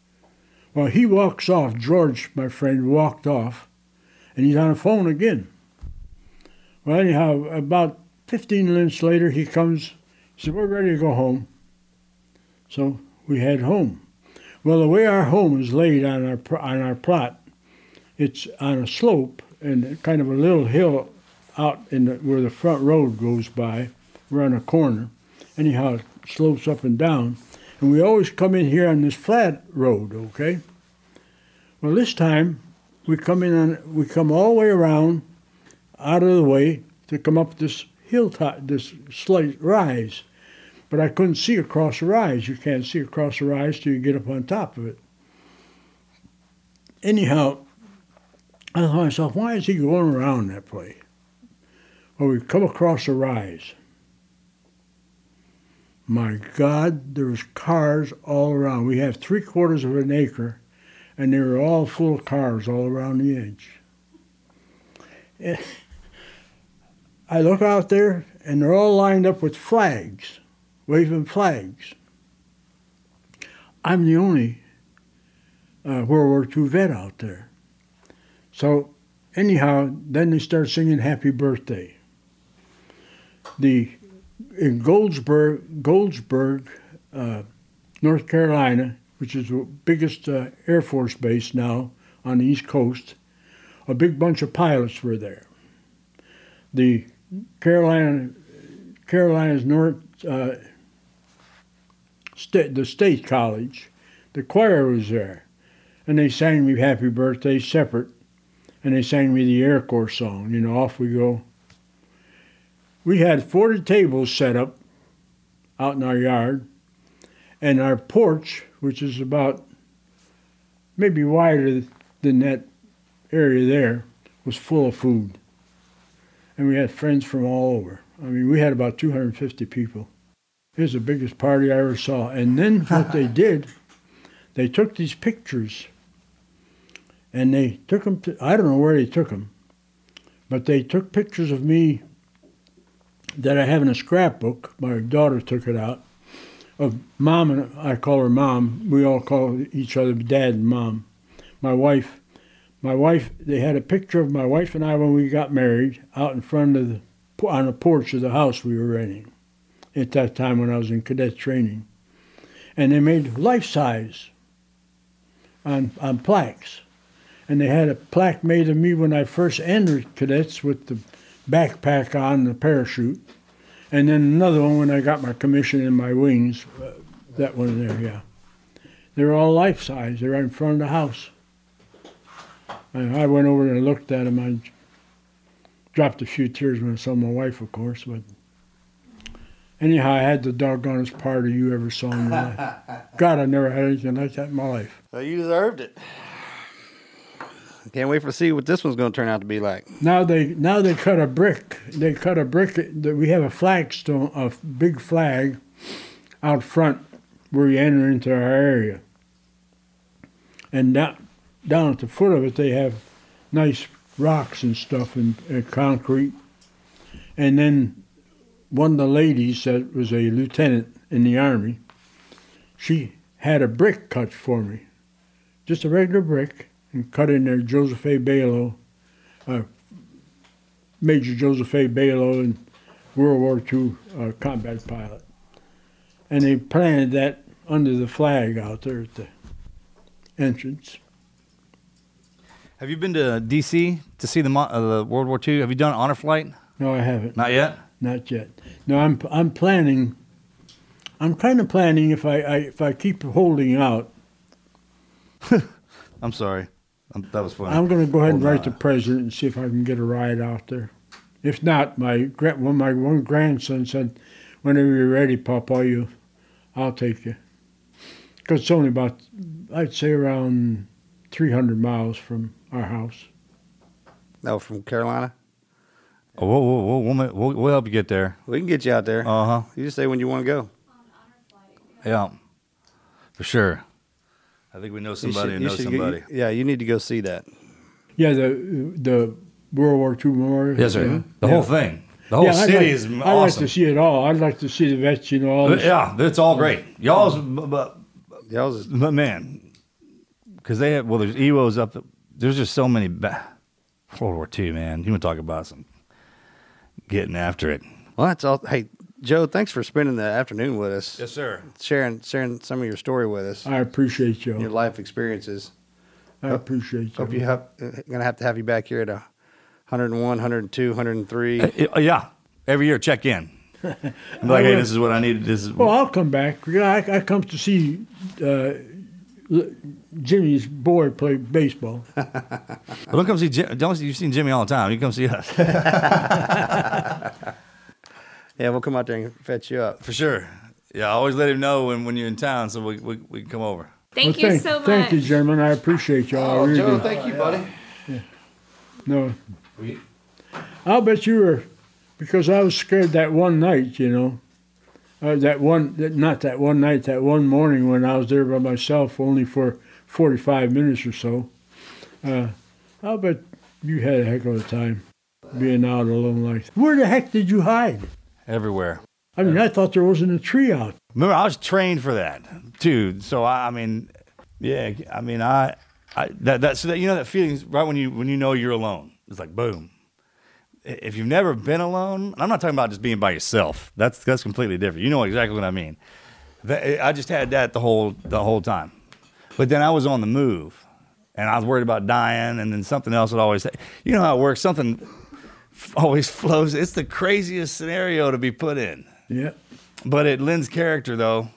Well, he walks off. George, my friend, walked off, and he's on the phone again. Well, anyhow, about 15 minutes later, he comes. He said, We're ready to go home. So we head home. Well, the way our home is laid on our, on our plot, it's on a slope and kind of a little hill out in the, where the front road goes by. On a corner. Anyhow, it slopes up and down. And we always come in here on this flat road, okay? Well, this time we come in on, we come all the way around out of the way to come up this hilltop, this slight rise. But I couldn't see across the rise. You can't see across the rise till you get up on top of it. Anyhow, I thought to myself, why is he going around that way? Well, we come across a rise. My God, there was cars all around. We have three quarters of an acre, and they were all full of cars all around the edge. And I look out there, and they're all lined up with flags, waving flags. I'm the only uh, World War II vet out there. So, anyhow, then they start singing Happy Birthday. The in Goldsboro, Goldsboro, uh, North Carolina, which is the biggest uh, Air Force base now on the East Coast, a big bunch of pilots were there. The Carolina, Carolina's North, uh, state, the State College, the choir was there, and they sang me Happy Birthday separate and they sang me the Air Corps song. You know, off we go. We had 40 tables set up out in our yard, and our porch, which is about maybe wider than that area there, was full of food. And we had friends from all over. I mean, we had about 250 people. It was the biggest party I ever saw. And then what they [laughs] did, they took these pictures and they took them to, I don't know where they took them, but they took pictures of me that I have in a scrapbook. My daughter took it out of mom and I call her mom. We all call each other dad and mom. My wife, my wife. They had a picture of my wife and I when we got married out in front of the on the porch of the house we were renting at that time when I was in cadet training, and they made life size on on plaques, and they had a plaque made of me when I first entered cadets with the backpack on the parachute and then another one when I got my commission in my wings. Uh, that one there, yeah. They're all life size. They're right in front of the house. And I went over and looked at them. I dropped a few tears when I saw my wife, of course. But anyhow, I had the doggonest party you ever saw in your life. [laughs] God, I never had anything like that in my life. Well, you deserved it. Can't wait for see what this one's going to turn out to be like. Now they now they cut a brick. They cut a brick. That we have a flagstone, a big flag, out front where you enter into our area. And down down at the foot of it, they have nice rocks and stuff and, and concrete. And then one of the ladies that was a lieutenant in the army, she had a brick cut for me, just a regular brick and cut in there Joseph A. Balo, uh, Major Joseph A. Balo, in World War II uh, combat pilot. And they planted that under the flag out there at the entrance. Have you been to D.C. to see the, uh, the World War II? Have you done an honor flight? No, I haven't. Not yet. Not yet. No, I'm I'm planning. I'm kind of planning if I, I if I keep holding out. [laughs] I'm sorry. Um, that was funny. I'm going to go ahead and write the president and see if I can get a ride out there. If not, my gra- one my one grandson said, "Whenever you're ready, Papa, you, I'll take you." Because it's only about, I'd say around 300 miles from our house. No, from Carolina. Oh, whoa, whoa, whoa, we'll, we'll, we'll help you get there. We can get you out there. Uh huh. You just say when you want to go. Yeah, for sure. I think we know somebody who knows should somebody. Go, yeah, you need to go see that. Yeah, the the World War II memorial. Yes, sir. Yeah. The Yeah. whole thing. The whole Yeah, city like- is I'd like to see it all. I'd like to see the vets. You know, all this. yeah, it's all great. Y'all's, but, y'all's, but man, because they have well, there's Ewos up. There. There's just so many. Ba- World War II, man. You want to talk about some getting after it? Well, that's all. Hey, Joe, thanks for spending the afternoon with us. Yes, sir. Sharing sharing some of your story with us. I appreciate you. Your life experiences. I appreciate you. Hope you have going to have to have you back here at a 101, 102, 103. Uh, uh, yeah, every year check in. [laughs] I'm like, hey, this is what I needed. This is Well, I'll come back. I, I come to see uh, Jimmy's boy play baseball. [laughs] Well, don't come see Jim. Don't you've seen Jimmy all the time. You come see us [laughs] yeah, we'll come out there and fetch you up for sure. Yeah, I always let him know when, when you're in town, so we we, we can come over. Thank Well, you thank, so much. Thank you, gentlemen. I appreciate y'all. Oh, really Joe, thank you, buddy. Yeah. No. I'll bet you were, because I was scared that one night, you know. Uh, that one, that, not that one night, that one morning when I was there by myself only for 45 minutes or so. Uh, I'll bet you had a heck of a time being out alone like that. Where the heck did you hide? Everywhere. I mean, I thought there wasn't a tree out. Remember, I was trained for that too. So I, I mean, yeah, I mean, I, I that that so that you know that feeling right when you when you know you're alone. It's like boom. If you've never been alone, I'm not talking about just being by yourself. That's that's completely different. You know exactly what I mean. That, I just had that the whole the whole time. But then I was on the move, and I was worried about dying, and then something else would always. You know how it works. Something always flows. It's the craziest scenario to be put in. Yeah, But it lends character though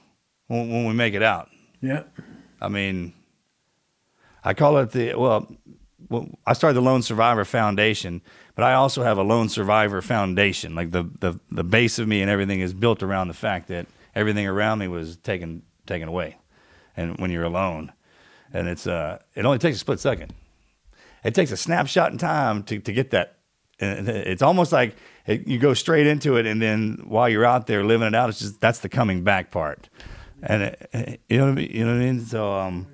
when, when we make it out. yeah. I mean, I call it the well, well. I started the Lone Survivor Foundation, but I also have a Lone Survivor Foundation. Like the the the base of me and everything is built around the fact that everything around me was taken taken away, and when you're alone, and it's uh, it only takes a split second. It takes a snapshot in time to to get that. And it's almost like it, you go straight into it, and then while you're out there living it out, it's just that's the coming back part. And it, you know what I mean? You know what I mean? So um,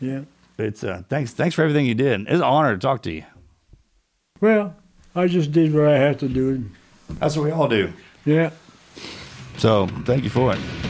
Yeah. It's uh, thanks thanks for everything you did. It's an honor to talk to you. Well, I just did what I had to do. That's what we all do. Yeah. So thank you for it.